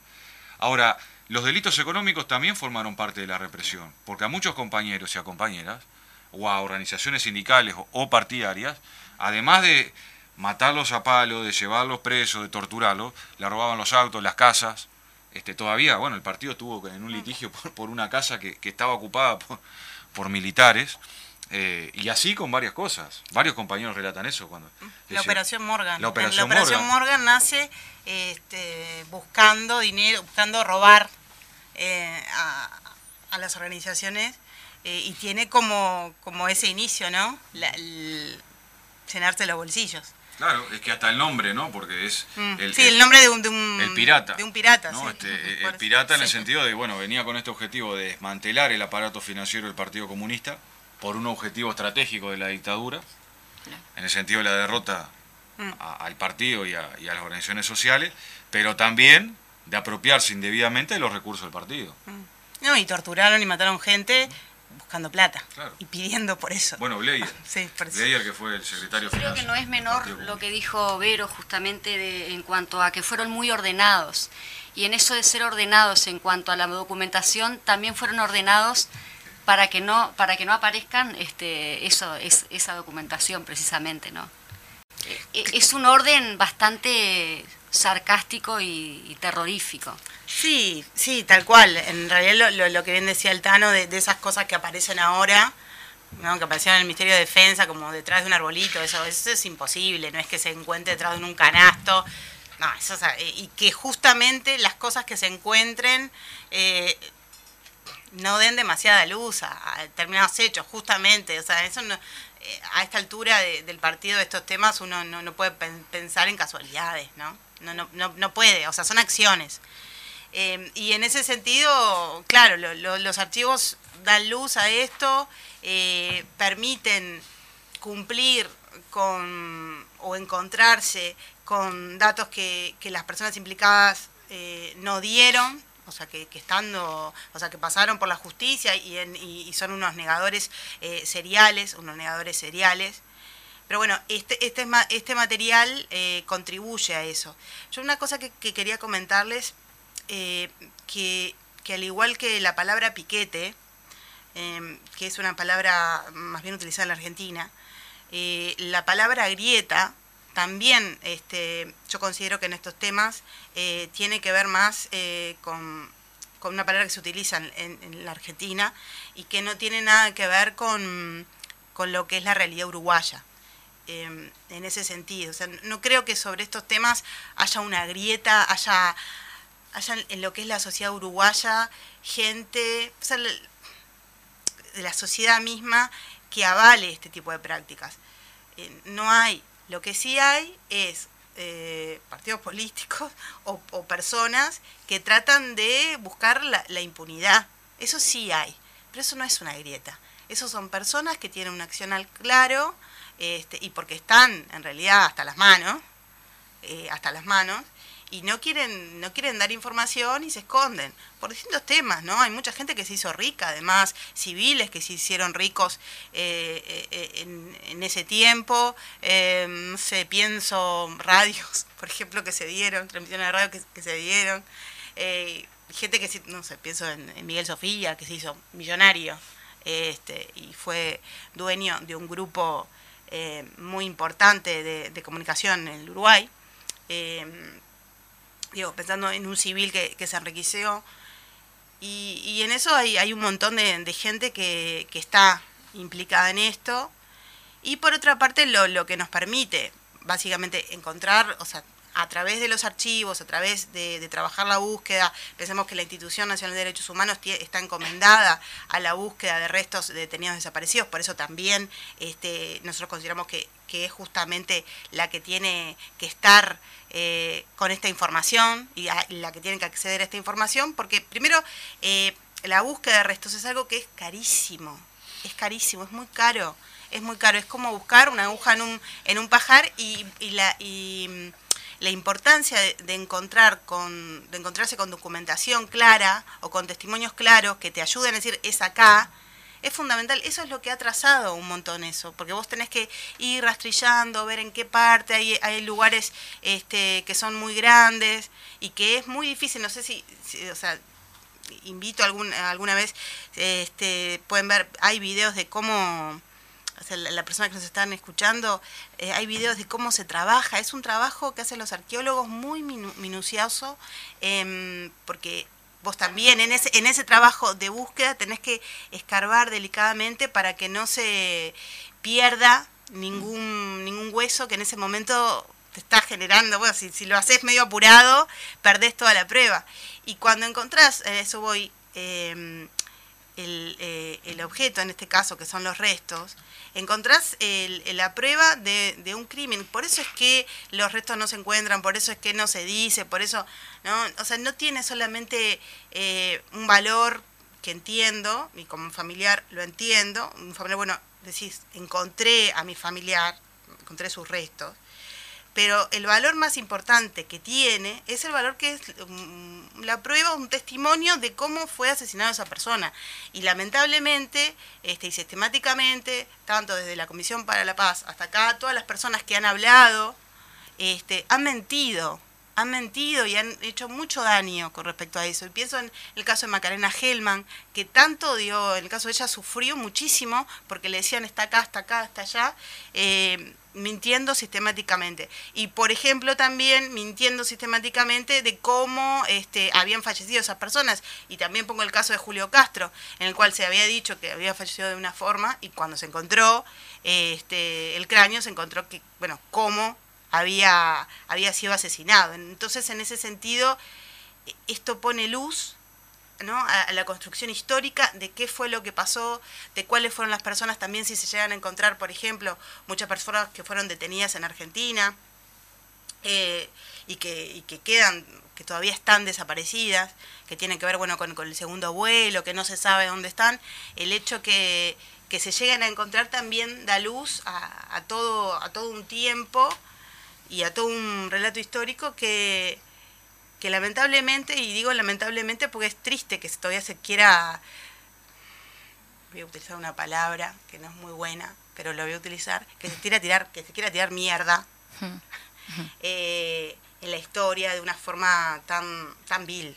Ahora, los delitos económicos también formaron parte de la represión, porque a muchos compañeros y a compañeras, o a organizaciones sindicales o, partidarias, además de matarlos a palo, de llevarlos presos, de torturarlos, le robaban los autos, las casas. Este, todavía, bueno, el partido estuvo en un litigio por, una casa que, estaba ocupada por militares. Eh, y así con varias cosas. Varios compañeros relatan eso. cuando La Operación Morgan. La Operación, Morgan. nace este, buscando dinero, buscando robar eh, a, las organizaciones eh, y tiene como, como ese inicio, ¿no? Llenarse los bolsillos. Claro, es que hasta el nombre, ¿no? Porque es... Mm. El, sí, el, nombre de un, de un... El pirata. De un pirata, ¿no? Este, el pirata en el sentido de, bueno, venía con este objetivo de desmantelar el aparato financiero del Partido Comunista por un objetivo estratégico de la dictadura, en el sentido de la derrota mm. al partido y a, las organizaciones sociales, pero también de apropiarse indebidamente de los recursos del partido. Mm. No, y torturaron y mataron gente buscando plata y pidiendo por eso. Bueno, Bleyer. sí, que fue el secretario Creo que no es menor lo que dijo Vero justamente de, en cuanto a que fueron muy ordenados. Y en eso de ser ordenados en cuanto a la documentación, también fueron ordenados para que no para que no aparezcan este eso es esa documentación precisamente no e, es un orden bastante sarcástico y, terrorífico sí sí tal cual en realidad lo, que bien decía el Tano de, esas cosas que aparecen ahora ¿no? que aparecieron en el Ministerio de Defensa como detrás de un arbolito eso, eso es imposible no es que se encuentre detrás de un canasto no, eso, y que justamente las cosas que se encuentren eh, no den demasiada luz a, determinados hechos, justamente. O sea, eso eh, a esta altura del partido de estos temas uno no, puede pensar en casualidades, ¿no? no, no, no, no puede, o sea, son acciones. Eh, y en ese sentido, claro, los archivos dan luz a esto, eh, permiten cumplir con o encontrarse con datos que, las personas implicadas eh, no dieron, o sea, que, estando, o sea, que pasaron por la justicia y, son unos negadores seriales, unos negadores seriales. Pero bueno, este, este, este material contribuye a eso. Yo una cosa que quería comentarles eh, que, al igual que la palabra piquete, em, que es una palabra más bien utilizada en la Argentina, eh, la palabra grieta también este, yo considero que en estos temas eh, tiene que ver más con, una palabra que se utiliza en, la Argentina y que no tiene nada que ver con, con lo que es la realidad uruguaya. Em, en ese sentido, o sea, no creo que sobre estos temas haya una grieta, haya haya en lo que es la sociedad uruguaya gente de la sociedad misma que avale este tipo de prácticas. Eh, no hay, lo que sí hay es eh, partidos políticos o, personas que tratan de buscar la, impunidad. Eso sí hay, pero eso no es una grieta. Esos son personas que tienen un accional claro este, y porque están en realidad hasta las manos, eh, hasta las manos, y no quieren, no quieren dar información y se esconden por distintos temas, ¿no? Hay mucha gente que se hizo rica, además civiles que se hicieron ricos eh, eh, en, ese tiempo, eh, no pienso radios, por ejemplo, que se dieron, transmisiones de radio que, se dieron, gente que, no sé, pienso en, Miguel Sofía, que se hizo millonario este, y fue dueño de un grupo muy importante de, de, comunicación en el Uruguay digo, pensando en un civil que, se enriqueció. Y, en eso hay, hay un montón de, gente que, está implicada en esto. Y por otra parte, lo, lo que nos permite, básicamente, encontrar, o sea, a través de los archivos, a través de, trabajar la búsqueda, pensemos que la Institución Nacional de Derechos Humanos está encomendada a la búsqueda de restos de detenidos desaparecidos, por eso también este, nosotros consideramos que, es justamente la que tiene que estar eh, con esta información y la que tiene que acceder a esta información, porque primero eh, la búsqueda de restos es algo que es carísimo, es carísimo, es muy caro, es muy caro, es como buscar una aguja en un, en un pajar y, la... Y, la importancia de, encontrar con, de encontrarse con documentación clara o con testimonios claros que te ayuden a decir es acá, es fundamental. Eso es lo que ha trazado un montón eso, porque vos tenés que ir rastrillando, ver en qué parte hay, hay lugares este, que son muy grandes y que es muy difícil. No sé si, o sea, invito alguna, alguna vez, este, pueden ver, hay videos de cómo la persona que nos están escuchando, eh, hay videos de cómo se trabaja. Es un trabajo que hacen los arqueólogos muy minucioso, em, porque vos también en ese, en ese trabajo de búsqueda tenés que escarbar delicadamente para que no se pierda ningún, ningún hueso que en ese momento te está generando, bueno, si, si lo haces medio apurado, perdés toda la prueba. Y cuando encontrás, en eso voy, em, el, eh, el, objeto, en este caso, que son los restos, encontrás la prueba de, un crimen. Por eso es que los restos no se encuentran, por eso es que no se dice, por eso, ¿no? O sea, no tiene solamente eh, un valor que entiendo, y como familiar lo entiendo, un familiar, bueno, decís, encontré a mi familiar, encontré sus restos, pero el valor más importante que tiene es el valor que es mm, la prueba, un testimonio de cómo fue asesinada esa persona. Y lamentablemente este, y sistemáticamente, tanto desde la Comisión para la Paz hasta acá, todas las personas que han hablado este, han mentido, han mentido y han hecho mucho daño con respecto a eso. Y pienso en el caso de Macarena Hellman, que tanto dio, en el caso de ella sufrió muchísimo porque le decían está acá, está acá, está allá. Eh, mintiendo sistemáticamente. Y por ejemplo también mintiendo sistemáticamente de cómo este, habían fallecido esas personas. Y también pongo el caso de Julio Castro, en el cual se había dicho que había fallecido de una forma y cuando se encontró este, el cráneo se encontró que, bueno, cómo había, había sido asesinado. Entonces en ese sentido esto pone luz ¿no? a, la construcción histórica de qué fue lo que pasó, de cuáles fueron las personas también, si se llegan a encontrar, por ejemplo, muchas personas que fueron detenidas en Argentina, eh, y, que, que quedan, que todavía están desaparecidas, que tienen que ver bueno, con, el segundo vuelo, que no se sabe dónde están, el hecho que, que se lleguen a encontrar también da luz a, todo, a todo un tiempo y a todo un relato histórico que, que lamentablemente, y digo lamentablemente porque es triste que todavía se quiera, voy a utilizar una palabra que no es muy buena, pero lo voy a utilizar, que se quiera tirar, que se quiera tirar mierda eh, en la historia de una forma tan, tan vil,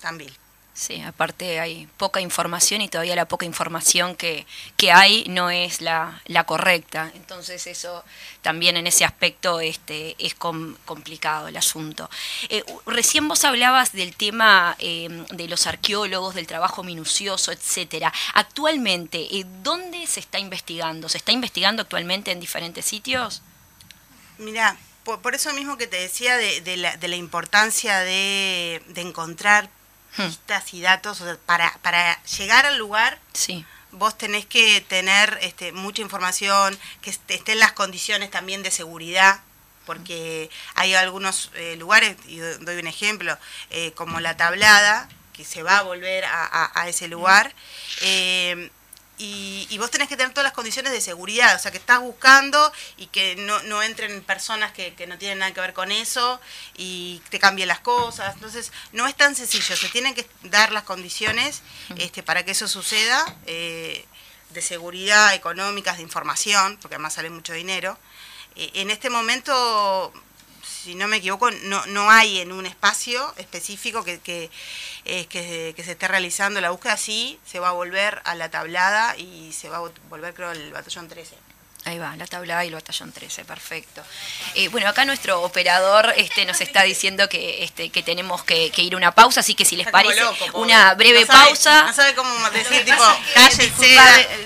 tan vil. Sí, aparte hay poca información y todavía la poca información que, que hay no es la, la, correcta. Entonces eso también en ese aspecto este, es complicado el asunto. Eh, recién vos hablabas del tema em, de los arqueólogos, del trabajo minucioso, etcétera. Actualmente, eh, ¿dónde se está investigando? ¿Se está investigando actualmente en diferentes sitios? Mira, por, eso mismo que te decía de, de, la, de la, importancia de, de encontrar Hmm. pistas y datos, para, para llegar al lugar, sí. vos tenés que tener este, mucha información, que estén las condiciones también de seguridad, porque hay algunos eh, lugares, y doy un ejemplo, eh, como la tablada, que se va a volver a, a ese lugar, eh, y, vos tenés que tener todas las condiciones de seguridad, o sea, que estás buscando y que no, no entren personas que, no tienen nada que ver con eso y te cambien las cosas. Entonces, no es tan sencillo, se tienen que dar las condiciones este, para que eso suceda, eh, de seguridad, económicas, de información, porque además sale mucho dinero. Eh, en este momento si no me equivoco, no, no hay en un espacio específico que, que, eh, que, se esté realizando la búsqueda, sí, se va a volver a la tablada y se va a volver, creo, al batallón 13. Ahí va, la tabla y el batallón 13, perfecto. Eh, bueno, acá nuestro operador este, nos está diciendo que, este, que tenemos que, ir a una pausa, así que si les parece, una breve pausa. No sabe cómo decir, tipo,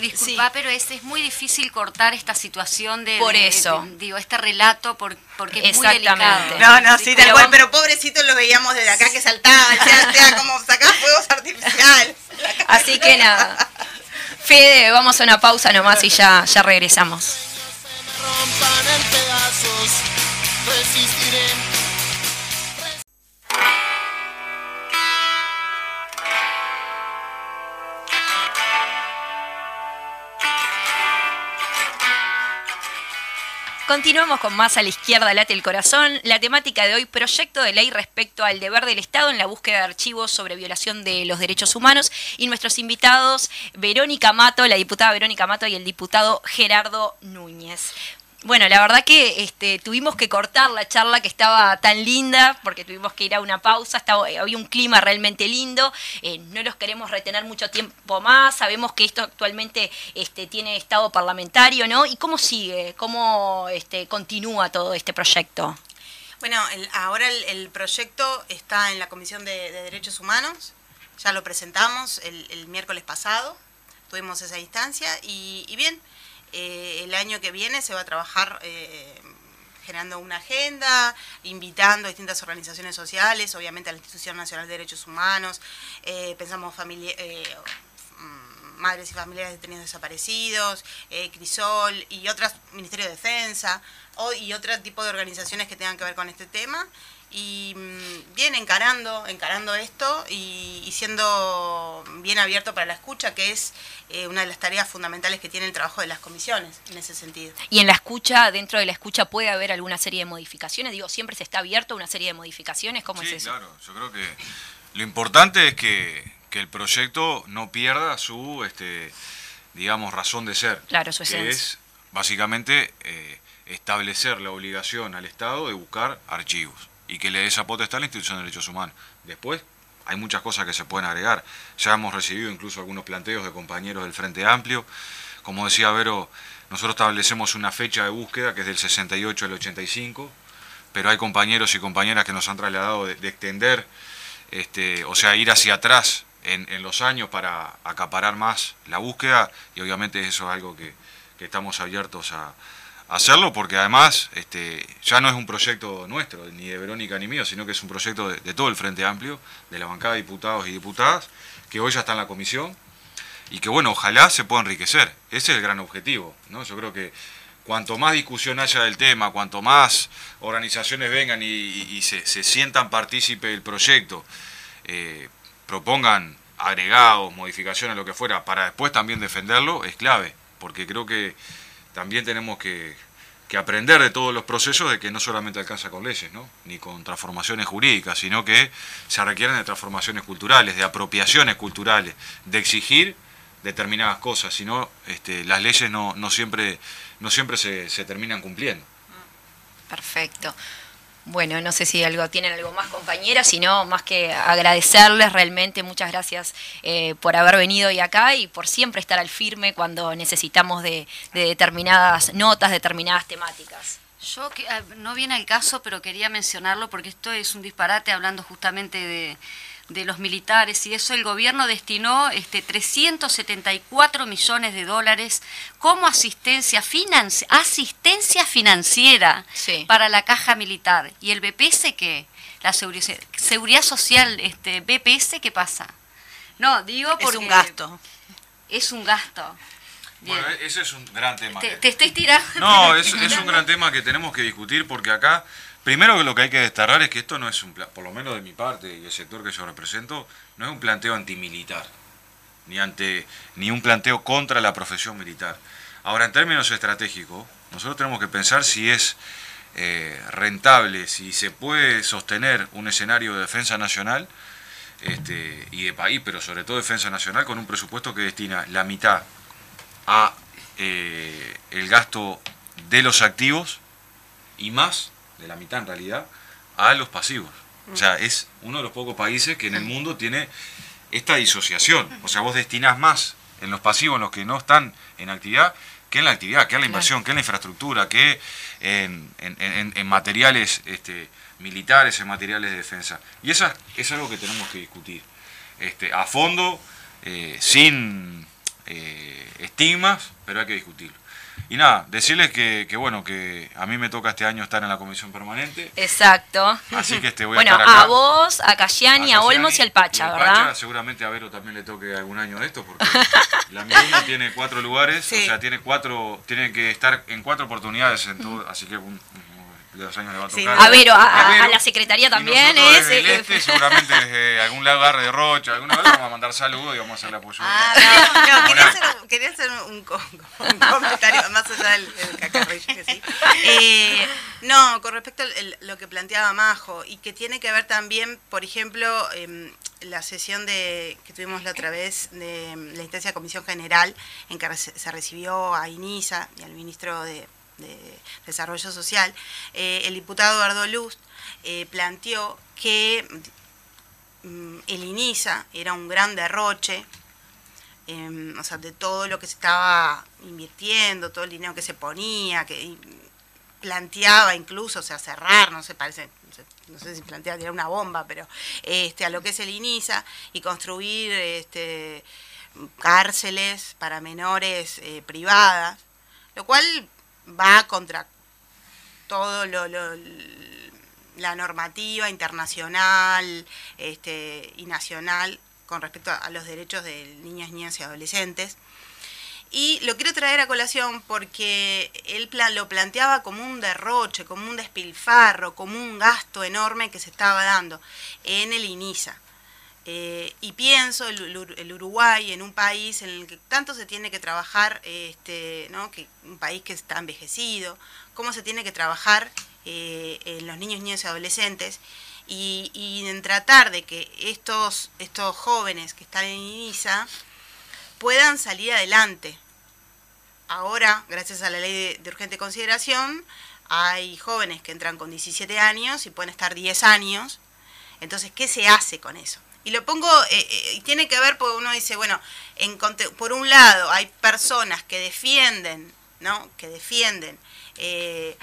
Disculpa, pero es, es muy difícil cortar esta situación de. Por eso. digo, este relato, porque es muy delicado. No, no, sí, tal cual, pero pobrecito lo veíamos desde acá que saltaba, o sea, como sacar fuegos artificiales. Así que nada. Fede, vamos a una pausa nomás y ya, ya regresamos. Continuamos con más a la izquierda late el corazón. La temática de hoy, proyecto de ley respecto al deber del Estado en la búsqueda de archivos sobre violación de los derechos humanos. Y nuestros invitados, Verónica Mato, la diputada Verónica Mato y el diputado Gerardo Núñez. Bueno, la verdad que este, tuvimos que cortar la charla que estaba tan linda, porque tuvimos que ir a una pausa, estaba, eh, había un clima realmente lindo, eh, no los queremos retener mucho tiempo más, sabemos que esto actualmente este, tiene estado parlamentario, ¿no? ¿Y cómo sigue? ¿Cómo este, continúa todo este proyecto? Bueno, ahora el, proyecto está en la Comisión de, Derechos Humanos, ya lo presentamos el, miércoles pasado, tuvimos esa instancia y, y bien, eh, el año que viene se va a trabajar eh, generando una agenda, invitando a distintas organizaciones sociales, obviamente a la Institución Nacional de Derechos Humanos, eh, pensamos familia, mm, madres y familiares de detenidos desaparecidos, Crisol y otras, Ministerio de Defensa, y otro tipo de organizaciones que tengan que ver con este tema y mm, bien encarando, encarando esto y, siendo bien abierto para la escucha, que es eh, una de las tareas fundamentales que tiene el trabajo de las comisiones en ese sentido. Y en la escucha, dentro de la escucha, puede haber alguna serie de modificaciones. Digo, siempre se está abierto a una serie de modificaciones. ¿Cómo es eso? Claro, yo creo que lo importante es que, el proyecto no pierda su, este, digamos, razón de ser. Claro, su esencia. Que es básicamente eh, establecer la obligación al Estado de buscar archivos y que le dé esa potestad a la institución de derechos humanos. Después, hay muchas cosas que se pueden agregar. Ya hemos recibido incluso algunos planteos de compañeros del Frente Amplio. Como decía Vero, nosotros establecemos una fecha de búsqueda que es del 68 al 85, pero hay compañeros y compañeras que nos han trasladado de, extender, este, o sea, ir hacia atrás en, los años para acaparar más la búsqueda y obviamente eso es algo que estamos abiertos a, hacerlo porque además este, ya no es un proyecto nuestro, ni de Verónica ni mío, sino que es un proyecto de, todo el Frente Amplio, de la bancada de diputados y diputadas, que hoy ya está en la comisión y que bueno, ojalá se pueda enriquecer. Ese es el gran objetivo, ¿no? Yo creo que cuanto más discusión haya del tema, cuanto más organizaciones vengan y, se, sientan partícipes del proyecto, eh, propongan agregados, modificaciones, lo que fuera, para después también defenderlo, es clave, porque creo que también tenemos que, aprender de todos los procesos de que no solamente alcanza con leyes, ¿no? ni con transformaciones jurídicas, sino que se requieren de transformaciones culturales, de apropiaciones culturales, de exigir determinadas cosas, si no este, las leyes no, no siempre, no siempre se, se terminan cumpliendo. Perfecto. Bueno, no sé si algo tienen algo más, compañeras, sino más que agradecerles realmente. Muchas gracias eh, por haber venido hoy acá y por siempre estar al firme cuando necesitamos de, de determinadas notas, determinadas temáticas. Yo, ah, no viene al caso, pero quería mencionarlo porque esto es un disparate hablando justamente de de los militares y eso el gobierno destinó este 374 millones de dólares como asistencia asistencia financiera para la caja militar. Y el BPS que la seguridad, social este BPS qué pasa no digo porque es un gasto. es un gasto. Bueno, ese es un gran tema. Te, estoy tirando. No, es, es un gran tema que tenemos que discutir porque acá Primero lo que hay que destacar es que esto no es un, por lo menos de mi parte y el sector que yo represento, no es un planteo antimilitar, ni ante ni un planteo contra la profesión militar. Ahora, en términos estratégicos, nosotros tenemos que pensar si es eh, rentable, si se puede sostener un escenario de defensa nacional este, y de país, pero sobre todo defensa nacional, con un presupuesto que destina la mitad a eh, el gasto de los activos y más de la mitad en realidad, a los pasivos. O sea, es uno de los pocos países que en el mundo tiene esta disociación. O sea, vos destinás más en los pasivos, en los que no están en actividad, que en la actividad, que en la inversión, que en la infraestructura, que en, en, materiales este, militares, en materiales de defensa. Y eso es algo que tenemos que discutir. Este, a fondo, eh, sin eh, estigmas, pero hay que discutirlo. Y nada, decirles que, bueno, que a mí me toca este año estar en la comisión permanente. Exacto. Así que este voy a estar acá. a vos, a Cayani, a, Olmos y al Pacha, ¿verdad? seguramente a Vero también le toque algún año de esto, porque la misma tiene cuatro lugares, o sea, tiene cuatro, tiene que estar en cuatro oportunidades en todo, así que un, de los años le va a tocar. a, Vero, a, la secretaría también es. el eh, este, seguramente desde algún lugar de Rocha, alguna vez vamos a mandar saludos y vamos a hacer la apoyo. Ah, no, quería, hacer, quería hacer, un, comentario más allá del, cacarrillo que sí. Eh, no, con respecto a lo que planteaba Majo y que tiene que ver también, por ejemplo, eh, la sesión de que tuvimos la otra vez de la instancia de Comisión General en que se recibió a INISA y al ministro de de Desarrollo Social, eh, el diputado Eduardo Luz eh, planteó que mm, el INISA era un gran derroche, em, o sea, de todo lo que se estaba invirtiendo, todo el dinero que se ponía, que planteaba incluso, o sea, cerrar, no sé, parece, no sé, si planteaba tirar una bomba, pero este, a lo que es el INISA y construir este, cárceles para menores eh, privadas, lo cual va contra todo lo, la normativa internacional este, y nacional con respecto a, los derechos de niñas, niñas y adolescentes. Y lo quiero traer a colación porque él lo planteaba como un derroche, como un despilfarro, como un gasto enorme que se estaba dando en el INISA. Eh, y pienso el, Uruguay en un país en el que tanto se tiene que trabajar, este, ¿no? que un país que está envejecido, cómo se tiene que trabajar eh, en los niños, niños y adolescentes, y, en tratar de que estos, estos jóvenes que están en INISA puedan salir adelante. Ahora, gracias a la ley de urgente consideración, hay jóvenes que entran con 17 años y pueden estar 10 años. Entonces, ¿qué se hace con eso? Y lo pongo, eh, eh, tiene que ver porque uno dice, bueno, en, por un lado hay personas que defienden, ¿no? Que defienden eh,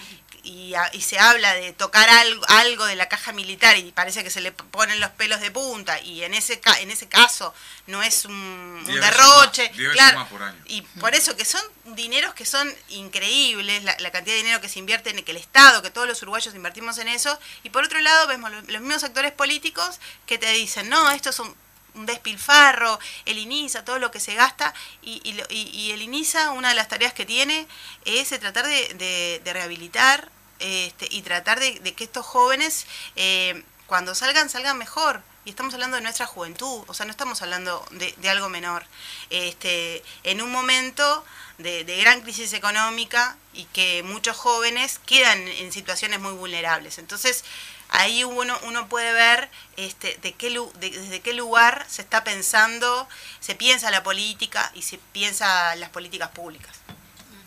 y, se habla de tocar algo, algo de la caja militar y parece que se le ponen los pelos de punta y en ese en ese caso no es un, derroche claro y por eso que son dineros que son increíbles la, cantidad de dinero que se invierte en que el Estado que todos los uruguayos invertimos en eso y por otro lado vemos los, mismos actores políticos que te dicen no estos son un despilfarro, el INISA, todo lo que se gasta, y, el INISA, una de las tareas que tiene es tratar de, rehabilitar este, y tratar de, que estos jóvenes, eh, cuando salgan, salgan mejor. Y estamos hablando de nuestra juventud, o sea, no estamos hablando de, algo menor. Este, en un momento de, gran crisis económica y que muchos jóvenes quedan en situaciones muy vulnerables. Entonces, ahí uno, uno puede ver este, de qué, desde qué lugar se está pensando, se piensa la política y se piensa las políticas públicas.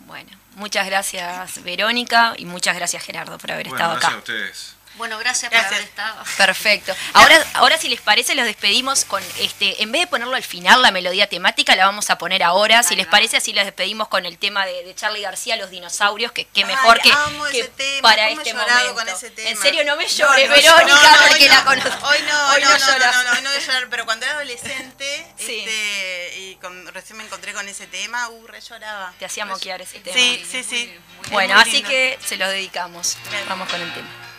Bueno, muchas gracias Verónica y muchas gracias Gerardo por haber estado acá. Gracias a ustedes. Bueno, gracias, por haber estado. Perfecto. Ahora, ahora si les parece, los despedimos con este, en vez de ponerlo al final, la melodía temática, la vamos a poner ahora. Si les parece, así los despedimos con el tema de, Charlie García, Los dinosaurios, que qué mejor que, para este momento. Con ese tema. En serio, no me llores, Verónica, porque la conozco. Hoy no, hoy no, no, no, no, no, no, voy a llorar, pero cuando era adolescente, este, y recién me encontré con ese tema, uh, re lloraba. Te hacía moquear ese tema. Sí, sí, sí. Bueno, así que se los dedicamos. Vamos con el tema.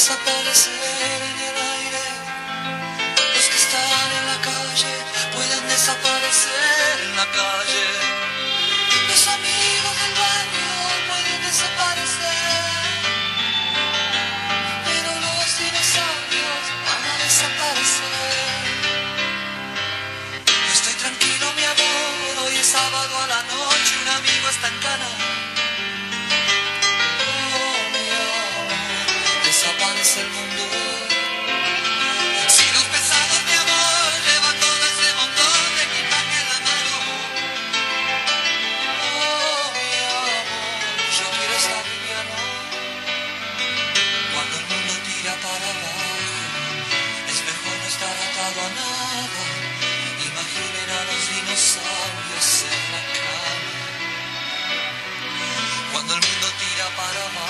Desaparecer en el aire. Los que están en la calle pueden desaparecer en la calle. Los amigos del barrio pueden desaparecer. Pero los dinosaurios van a desaparecer. Estoy tranquilo, mi amor. Hoy es sábado a la noche. Un amigo está en cana. Desaparece el mundo. Si los pesados, mi amor, llevan todo ese montón de equipaje la mano. Oh, mi amor, yo quiero estar liviano. Cuando el mundo tira para abajo, es mejor no estar atado a nada. Imaginen a los dinosaurios en la cama. Cuando el mundo tira para abajo.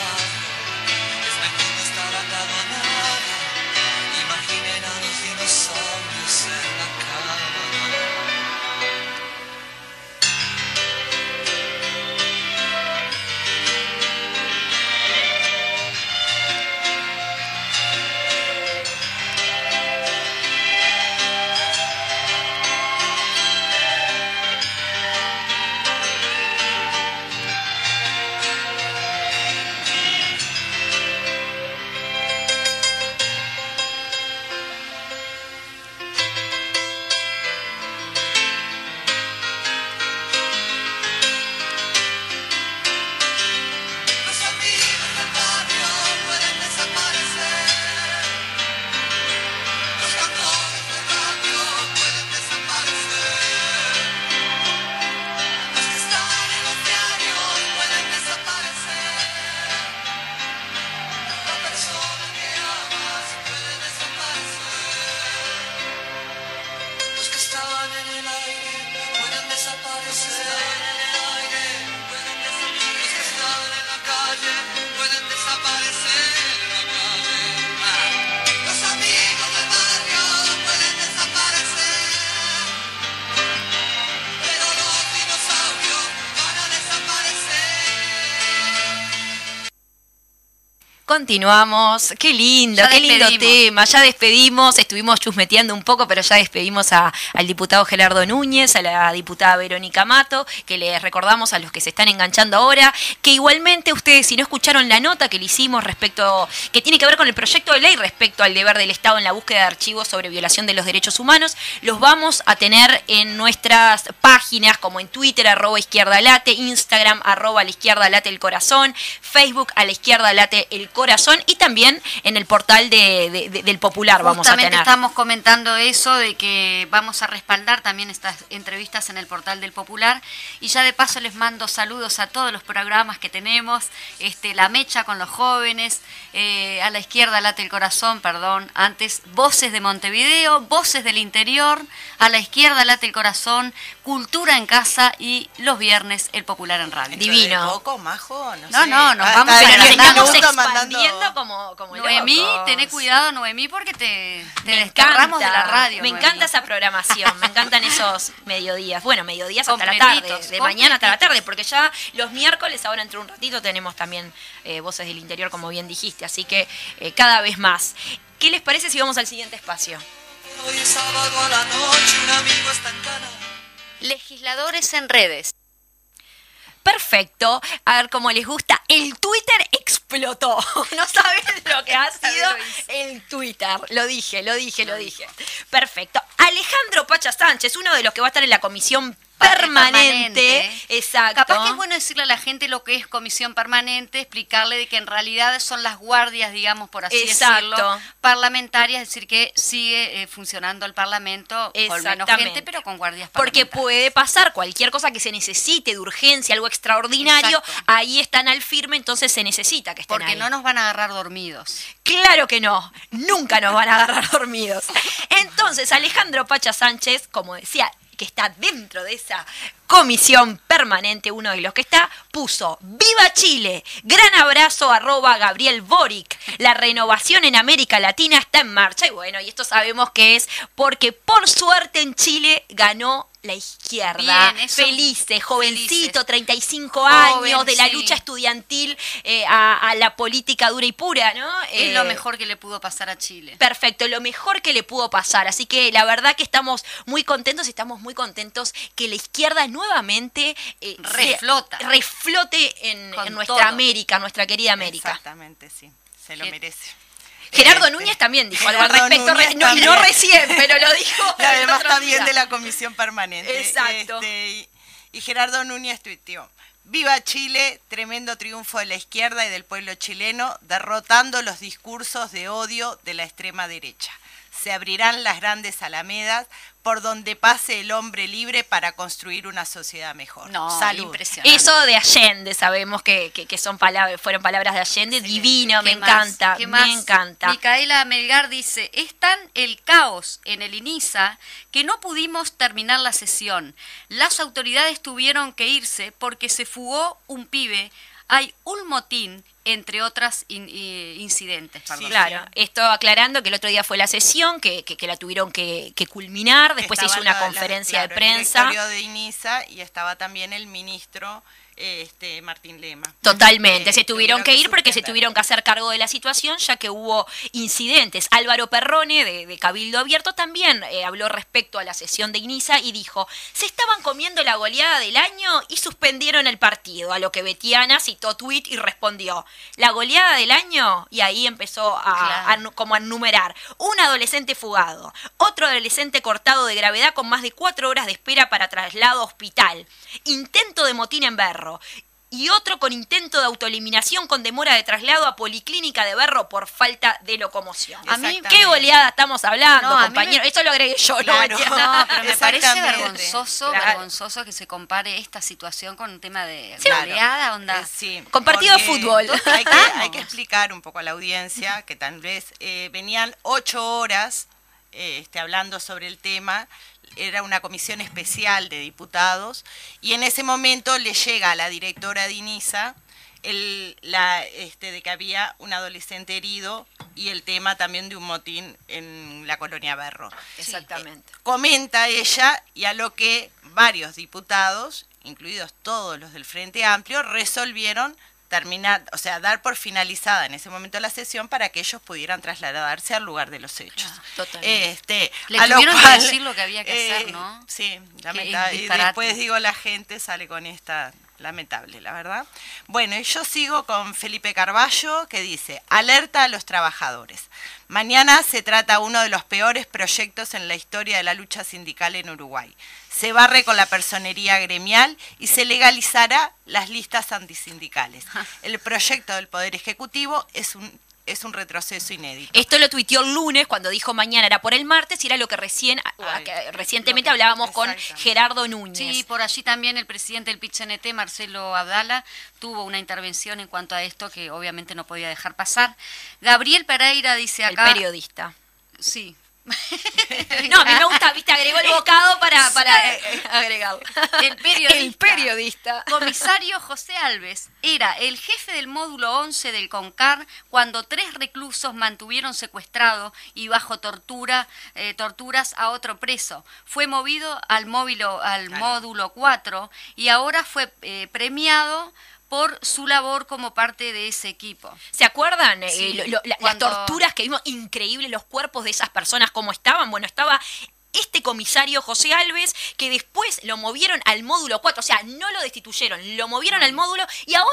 Continuamos. Qué lindo, qué lindo tema. Ya despedimos, estuvimos chusmeteando un poco, pero ya despedimos al diputado Gerardo Núñez, a la diputada Verónica Mato, que les recordamos a los que se están enganchando ahora, que igualmente ustedes, si no escucharon la nota que le hicimos respecto, que tiene que ver con el proyecto de ley respecto al deber del Estado en la búsqueda de archivos sobre violación de los derechos humanos, los vamos a tener en nuestras páginas como en Twitter, arroba izquierda late, Instagram, arroba a la izquierda late el corazón, Facebook a la izquierda late el corazón Corazón y también en el portal del Popular vamos a tener. estamos comentando eso de que vamos a respaldar también estas entrevistas en el portal del Popular y ya de paso les mando saludos a todos los programas que tenemos, este, La Mecha con los jóvenes, eh, a la izquierda late el corazón, perdón, antes Voces de Montevideo, Voces del Interior, a la izquierda late el corazón, Cultura en Casa y los viernes el Popular en Radio. Divino. Poco, majo, no, no, no, nos vamos a estamos expandiendo como, como Noemí, tené cuidado, Noemí, porque te, te desterramos de la radio. Me encanta esa programación, me encantan esos mediodías. Bueno, mediodías hasta la tarde, de mañana hasta la tarde, porque ya los miércoles, ahora entre un ratito, tenemos también eh, Voces del Interior, como bien dijiste, así que eh, cada vez más. ¿Qué les parece si vamos al siguiente espacio? Hoy es sábado a la noche, un amigo está en cana. Legisladores en redes. Perfecto. A ver cómo les gusta. El Twitter explotó. No saben lo que ha sido el Twitter. Lo dije, lo dije, lo dije. Perfecto. Alejandro Pacha Sánchez, uno de los que va a estar en la comisión permanente. Exacto. Capaz que es bueno decirle a la gente lo que es comisión permanente, explicarle de que en realidad son las guardias, digamos, por así decirlo, parlamentarias, es decir, que sigue eh, funcionando el Parlamento con menos gente, pero con guardias Porque puede pasar cualquier cosa que se necesite de urgencia, algo extraordinario, ahí están al firme, entonces se necesita que estén Porque no nos van a agarrar dormidos. Claro que no, nunca nos van a agarrar dormidos. Entonces, Alejandro Pacha Sánchez, como decía, que está dentro de esa comisión permanente, uno de los que está, puso ¡Viva Chile! Gran abrazo arroba Gabriel Boric. La renovación en América Latina está en marcha. Y bueno, y esto sabemos que es porque por suerte en Chile ganó la izquierda. felices, jovencito, 35 años, de la lucha estudiantil eh, a, la política dura y pura, ¿no? Es lo eh, mejor que le pudo pasar a Chile. Perfecto, lo mejor que le pudo pasar. Así que la verdad que estamos muy contentos y estamos muy contentos que la izquierda nuevamente eh, reflota. reflote en, nuestra América, nuestra querida América. Exactamente, sí, se lo merece. Gerardo este, Núñez también dijo algo al respecto, no, recién, pero lo dijo. Y además también de la comisión permanente. Exacto. Este, y, Gerardo Núñez tuiteó. Viva Chile, tremendo triunfo de la izquierda y del pueblo chileno, derrotando los discursos de odio de la extrema derecha. Se abrirán las grandes alamedas por donde pase el hombre libre para construir una sociedad mejor. No, Salud. Eso de Allende, sabemos que, son palabras, fueron palabras de Allende, divino, me encanta, me encanta. Micaela Melgar dice, es tan el caos en el INISA que no pudimos terminar la sesión. Las autoridades tuvieron que irse porque se fugó un pibe hay un motín entre otras incidentes. claro, esto aclarando que el otro día fue la sesión, que, que, la tuvieron que, culminar, después se hizo una conferencia de prensa. El de INISA y estaba también el ministro este, Martín Lema. Totalmente, se tuvieron que, ir porque se tuvieron que hacer cargo de la situación ya que hubo incidentes. Álvaro Perrone de, Cabildo Abierto también eh, habló respecto a la sesión de INISA y dijo, se estaban comiendo la goleada del año y suspendieron el partido, a lo que Betiana citó tweet y respondió, la goleada del año y ahí empezó a, como a enumerar, un adolescente fugado, otro adolescente cortado de gravedad con más de cuatro horas de espera para traslado a hospital, intento de motín en Berro, y otro con intento de autoeliminación con demora de traslado a Policlínica de Berro por falta de locomoción. A mí, ¿qué goleada estamos hablando, compañero? Eso lo agregué yo, no, pero me parece vergonzoso, vergonzoso que se compare esta situación con un tema de goleada, onda. Eh, con partido de fútbol. Hay que, explicar un poco a la audiencia que tal vez eh, venían ocho horas eh, este, hablando sobre el tema era una comisión especial de diputados, y en ese momento le llega a la directora de INISA el, la, este, de que había un adolescente herido y el tema también de un motín en la colonia Berro. Exactamente. comenta ella y a lo que varios diputados, incluidos todos los del Frente Amplio, resolvieron terminar, o sea, dar por finalizada en ese momento la sesión para que ellos pudieran trasladarse al lugar de los hechos. Ah, totalmente. Este, Le a tuvieron que decir lo que había que hacer, eh, ¿no? Sí, lamentable. Y después digo, la gente sale con esta lamentable, la verdad. Bueno, y yo sigo con Felipe Carballo, que dice, alerta a los trabajadores. Mañana se trata uno de los peores proyectos en la historia de la lucha sindical en Uruguay. Se barre con la personería gremial y se legalizará las listas antisindicales. El proyecto del Poder Ejecutivo es un es un retroceso inédito. Esto lo tuiteó el lunes cuando dijo mañana era por el martes y era lo que recién recientemente hablábamos con Gerardo Núñez. Sí, por allí también el presidente del PIT-CNT, Marcelo Abdala, tuvo una intervención en cuanto a esto que obviamente no podía dejar pasar. Gabriel Pereira dice acá... El periodista. Sí, no, a mí me gusta, viste, agregó el bocado para, para eh, eh, agregarlo. El periodista, el periodista. Comisario José Alves era el jefe del módulo 11 del CONCAR cuando tres reclusos mantuvieron secuestrado y bajo tortura, eh, torturas a otro preso. Fue movido al, móvilo, al módulo 4 y ahora fue premiado por su labor como parte de ese equipo. ¿Se acuerdan? Eh, las torturas que vimos, increíbles los cuerpos de esas personas, cómo estaban. Bueno, estaba este comisario José Alves, que después lo movieron al módulo 4, o sea, no lo destituyeron, lo movieron al módulo y ahora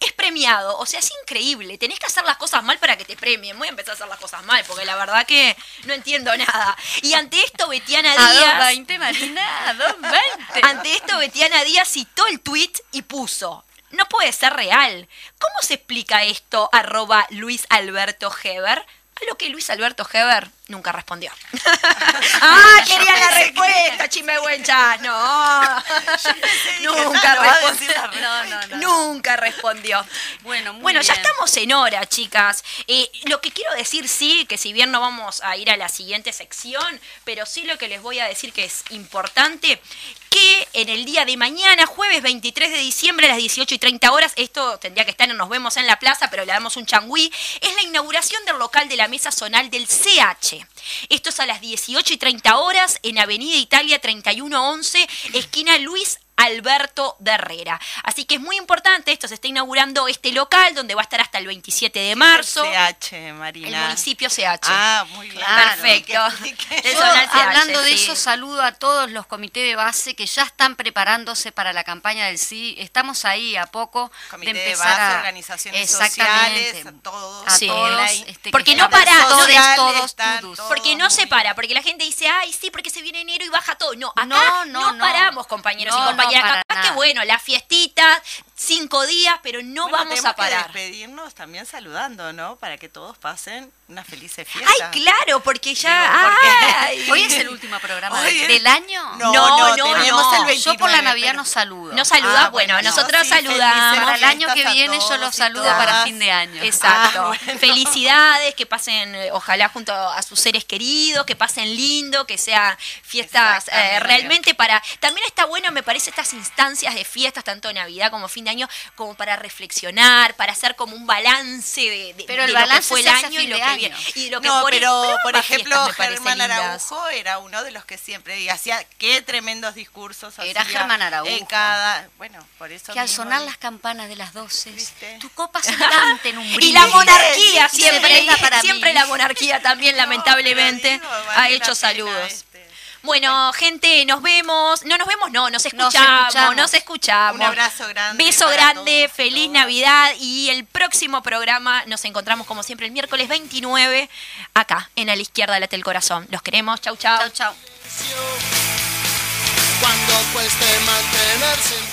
es premiado. O sea, es increíble. Tenés que hacer las cosas mal para que te premien. Voy a empezar a hacer las cosas mal, porque la verdad que no entiendo nada. Y ante esto, Betiana Díaz. A 220, Marina, a 220. Ante esto, Betiana Díaz citó el tweet y puso no puede ser real. ¿Cómo se explica esto? Arroba Luis Alberto Heber. A lo que Luis Alberto Heber nunca respondió. ah, quería la respuesta, chimehuencha. No. nunca respondió. Nunca respondió. Bueno, bueno ya estamos en hora, chicas. Eh, lo que quiero decir, sí, que si bien no vamos a ir a la siguiente sección, pero sí lo que les voy a decir que es importante, que en el día de mañana, jueves 23 de diciembre a las 18 y 30 horas, esto tendría que estar en Nos Vemos en la Plaza, pero le damos un changüí, es la inauguración del local de la mesa zonal del CH. Esto es a las 18 y 30 horas en Avenida Italia 3111, esquina Luis Alberto de Herrera. Así que es muy importante, esto se está inaugurando este local donde va a estar hasta el 27 de marzo. CH, Marina. El municipio CH. Ah, muy bien. Perfecto. hablando de eso, saludo a todos los comités de base que ya están preparándose para la campaña del sí. Estamos ahí a poco de empezar a organizaciones sociales, a todos, a todos este, porque no para, todos, porque no se para, porque la gente dice, "Ay, sí, porque se viene enero y baja todo." No, acá no, no, paramos, compañeros y compañeras y acá que bueno, la fiestita, cinco días, pero no vamos a parar. Que despedirnos también saludando, ¿no? Para que todos pasen una feliz fiesta. Ay, claro, porque ya. Hoy es el último programa del año. No, no, no, el 29, Yo por la Navidad no saludo. No saluda, ah, bueno, nosotros saludamos. Para el año que viene yo los saludo para fin de año. Exacto. Ah, Felicidades, que pasen, eh, ojalá junto a sus seres queridos, que pasen lindo, que sean fiestas eh, realmente para. También está bueno, me parece, estas instancias de fiestas, tanto Navidad como fin de año, como para reflexionar, para hacer como un balance de, de, pero el balance lo que fue el año y lo que viene. Y lo que no, pero, por ejemplo, Germán Araujo era uno de los que siempre y hacía qué tremendos discursos. Era Germán Araujo. En cada, bueno, por eso. Que al sonar las campanas de las 12, tu copa se en un Y la monarquía siempre, siempre la monarquía también, lamentablemente, ha hecho saludos. Bueno, gente, nos vemos. No nos vemos, no, nos escuchamos. Nos escuchamos. Un abrazo grande. Beso grande, feliz Navidad. Y el próximo programa nos encontramos, como siempre, el miércoles 29, acá, en A la izquierda de la Corazón. Los queremos. Chau, chau. Chau, chau. Cuando cueste mantenerse